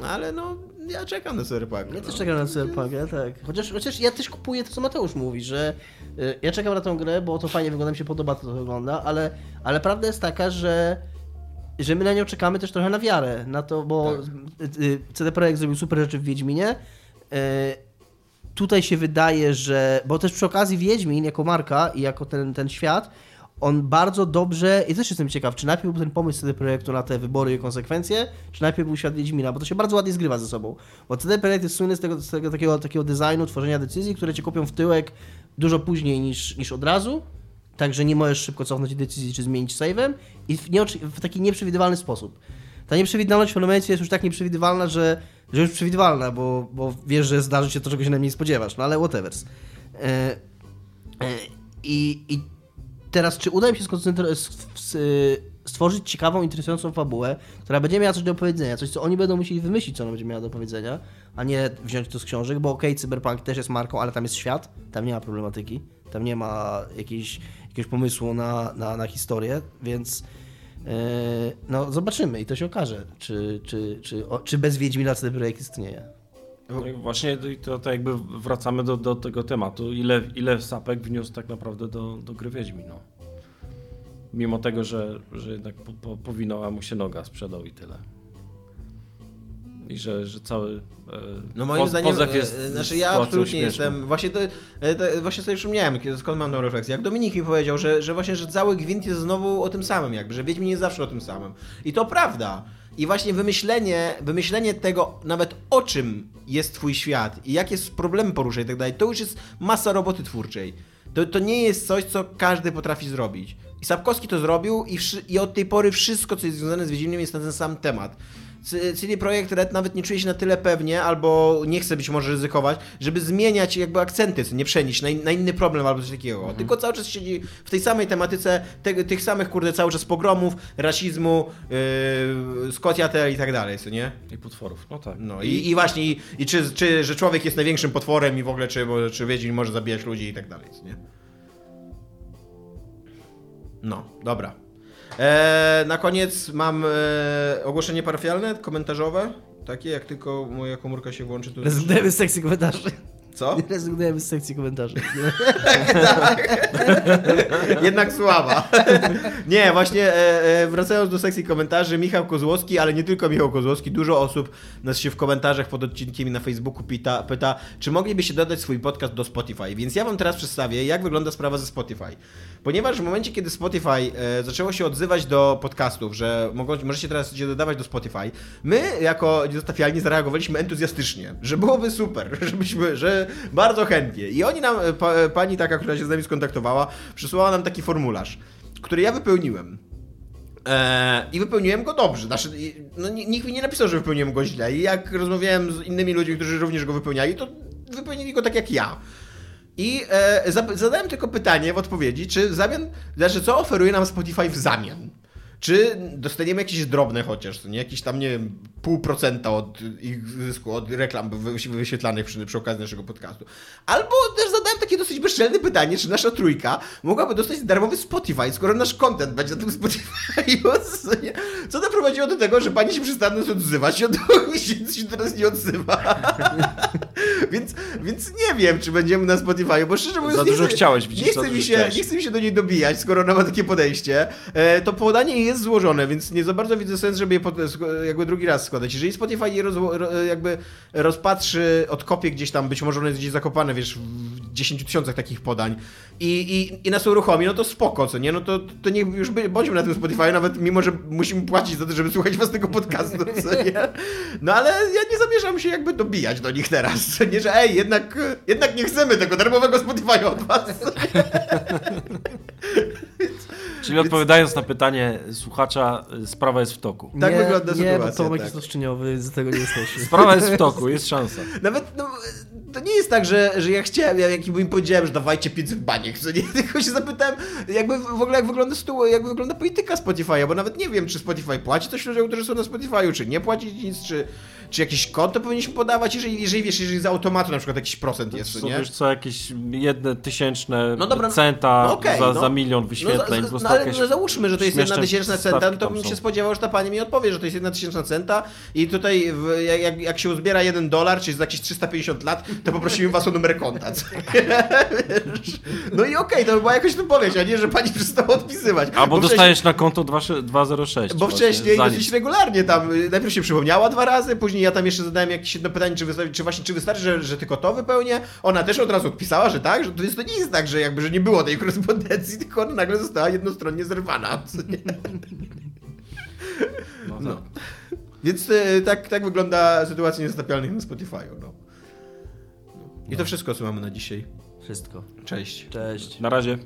No ale no, ja czekam na cyberpunk. Ja no. też czekam na Cyberpunka, tak. Chociaż, chociaż ja też kupuję to, co Mateusz mówi, że y, ja czekam na tę grę, bo to fajnie wygląda, mi się podoba to, co wygląda, ale, ale prawda jest taka, że że my na nią czekamy też trochę na wiarę, na to, bo Tak. y, y, CD Projekt zrobił super rzeczy w Wiedźminie. Y, tutaj się wydaje, że. Bo też przy okazji Wiedźmin jako marka i jako ten, ten świat, on bardzo dobrze. I też jestem ciekaw, czy najpierw był ten pomysł CD Projektu na te wybory i konsekwencje, czy najpierw był świat Wiedźmina, bo to się bardzo ładnie zgrywa ze sobą. Bo CD Projekt jest słynny z tego, z tego takiego, takiego designu, tworzenia decyzji, które cię kopią w tyłek dużo później niż, niż od razu. Także nie możesz szybko cofnąć decyzji czy zmienić save'em i w, nieoczy- w taki nieprzewidywalny sposób. Ta nieprzewidywalność w momencie jest już tak nieprzewidywalna, że, że już przewidywalna, bo, bo wiesz, że zdarzy się to, czego się najmniej spodziewasz, no ale whatever. E, e, i, I teraz, czy uda mi się s- stworzyć ciekawą, interesującą fabułę, która będzie miała coś do powiedzenia, coś, co oni będą musieli wymyślić, co ona będzie miała do powiedzenia, a nie wziąć to z książek, bo okej, Cyberpunk też jest marką, ale tam jest świat, tam nie ma problematyki, tam nie ma jakiejś, jakiegoś pomysłu na, na, na historię, więc e, no zobaczymy i to się okaże, czy, czy, czy, o, czy bez Wiedźmina Projekt istnieje. No i właśnie to, to jakby wracamy do, do tego tematu. Ile, ile sapek wniósł tak naprawdę do, do gry Wiedźmi, no. Mimo tego, że, że jednak po, po, mu się noga, sprzedał i tyle. I że, że cały e, No moim poz- zdaniem, e, jest e, znaczy ja absolutnie śmieszną. jestem, właśnie to, e, to, właśnie sobie przypomniałem, kiedy- skąd mam tą refleksję. Jak Dominik mi powiedział, że, że właśnie, że cały gwint jest znowu o tym samym jakby, że Wiedźmin jest zawsze o tym samym. I to prawda. I właśnie wymyślenie, wymyślenie tego nawet o czym jest twój świat i jakie problemy porusza i tak dalej, to już jest masa roboty twórczej. To, to nie jest coś, co każdy potrafi zrobić. I Sapkowski to zrobił i, i od tej pory wszystko, co jest związane z Wiedźminem jest na ten sam temat. CD Projekt Red nawet nie czuje się na tyle pewnie, albo nie chce być może ryzykować, żeby zmieniać jakby akcenty, nie przenieść na, in, na inny problem albo coś takiego. Tylko cały czas siedzi w tej samej tematyce, te, tych samych, kurde, cały czas pogromów, rasizmu, yy, Scotiatel i tak dalej, co nie? I potworów, no tak. No i, i właśnie, i, i czy, czy, że człowiek jest największym potworem i w ogóle, czy, czy Wiedźmin może zabijać ludzi i tak dalej, co nie? No, dobra. E, na koniec mam e, ogłoszenie parafialne, komentarzowe. Takie, jak tylko moja komórka się włączy, to... Rezygnujemy z sekcji komentarzy. Co? Rezygnujemy z sekcji komentarzy. *laughs* Jednak słaba. nie, właśnie e, wracając do sekcji komentarzy, Michał Kozłowski, ale nie tylko Michał Kozłowski, dużo osób nas się w komentarzach pod odcinkiem na Facebooku pyta, pyta, czy moglibyście dodać swój podcast do Spotify. Więc ja wam teraz przedstawię, jak wygląda sprawa ze Spotify. Ponieważ w momencie, kiedy Spotify e, zaczęło się odzywać do podcastów, że mogą, możecie teraz się dodawać do Spotify, my jako niezatapialni zareagowaliśmy entuzjastycznie, że byłoby super, *laughs* żebyśmy, że bardzo chętnie. I oni nam, e, pa, e, pani taka, która się z nami skontaktowała, przysłała nam taki formularz, który ja wypełniłem. Eee, I wypełniłem go dobrze. Znaczy, no, ni- nikt mi nie napisał, że wypełniłem go źle. I jak rozmawiałem z innymi ludźmi, którzy również go wypełniali, to wypełnili go tak jak ja. I e, zadałem tylko pytanie w odpowiedzi, czy w zamian, znaczy co oferuje nam Spotify w zamian? czy dostaniemy jakieś drobne chociaż, nie? Jakieś tam, nie wiem, pół procenta od ich zysku, od reklam wy- wyświetlanych przy, przy okazji naszego podcastu. Albo też zadałem takie dosyć bezczelne pytanie, czy nasza trójka mogłaby dostać darmowy Spotify, skoro nasz content będzie na tym Spotify. *laughs* Co, doprowadziło do tego, że pani się przestaną odzywać i od dwóch miesięcy się teraz nie odzywa. *laughs* więc, więc nie wiem, czy będziemy na Spotify, bo szczerze mówiąc... Za nie dużo chcę- chciałeś, widzisz, nie chce, mi się, chciałeś. nie chce mi się do niej dobijać, skoro ona ma takie podejście. E, to podanie jest złożone, więc nie za bardzo widzę sens, żeby je pod, jakby drugi raz składać. Jeżeli Spotify je roz, ro, jakby rozpatrzy, odkopie gdzieś tam, być może one jest gdzieś zakopane, wiesz, w 10 tysiącach takich podań i, i, i nas uruchomi, no to spoko, co nie? No to, to niech już by, bądźmy na tym Spotify, nawet mimo, że musimy płacić za to, żeby słuchać własnego podcastu, co *laughs* nie? No ale ja nie zamierzam się jakby dobijać do nich teraz, co nie? Że ej, jednak, jednak nie chcemy tego darmowego Spotify od was. *laughs* Czyli odpowiadając na pytanie słuchacza, sprawa jest w toku. Tak nie, wygląda nie, sytuacja, bo Tomek tak. jest z tego nie jesteśmy. *laughs* Sprawa jest w toku, jest szansa. Nawet, no, to nie jest tak, że, że ja chciałem, ja jakby im powiedziałem, że dawajcie 500 baniek, co nie? *laughs* Tylko się zapytałem, jakby w ogóle jak wygląda sytuacja, jak wygląda polityka Spotify'a, bo nawet nie wiem, czy Spotify płaci coś ludziom, którzy są na Spotify'u, czy nie płaci nic, czy, czy jakiś konto powinniśmy podawać, jeżeli, jeżeli wiesz, jeżeli z automatu na przykład jakiś procent jest, Są nie? wiesz co, jakieś jedne tysięczne No dobra, no- centa no okej, za, no. za milion No, wyświetleń. za- po prostu no ale jakieś no, załóżmy, że to jest jedna tysięczna centa, stawki to bym się spodziewał, że ta pani mi odpowie, że to jest jedna tysięczna centa i tutaj w, jak- jak, się uzbiera jeden dolar, czyli za jakieś 350 lat, to poprosimy was o numer konta. *laughs* No i okej, to by była jakoś wypowiedź, a nie, że pani przestała odpisywać. Albo dostajesz na konto 2, 206. Bo wcześniej za dosyć regularnie tam, najpierw się przypomniała dwa razy, później ja tam jeszcze zadałem jakieś jedno pytanie, czy, wysta- czy właśnie, czy wystarczy, że, że tylko to wypełnię. Ona też od razu odpisała, że tak, że to, jest, to nie jest tak, że jakby, że nie było tej korespondencji, *laughs* tylko ona nagle została jednostronnie zerwana. co *laughs* nie? No, No. tak. Więc y, tak, tak wygląda sytuacja niezatapialnych na Spotify'u. No. I to wszystko, co mamy na dzisiaj. Wszystko. Cześć. Cześć. Na razie.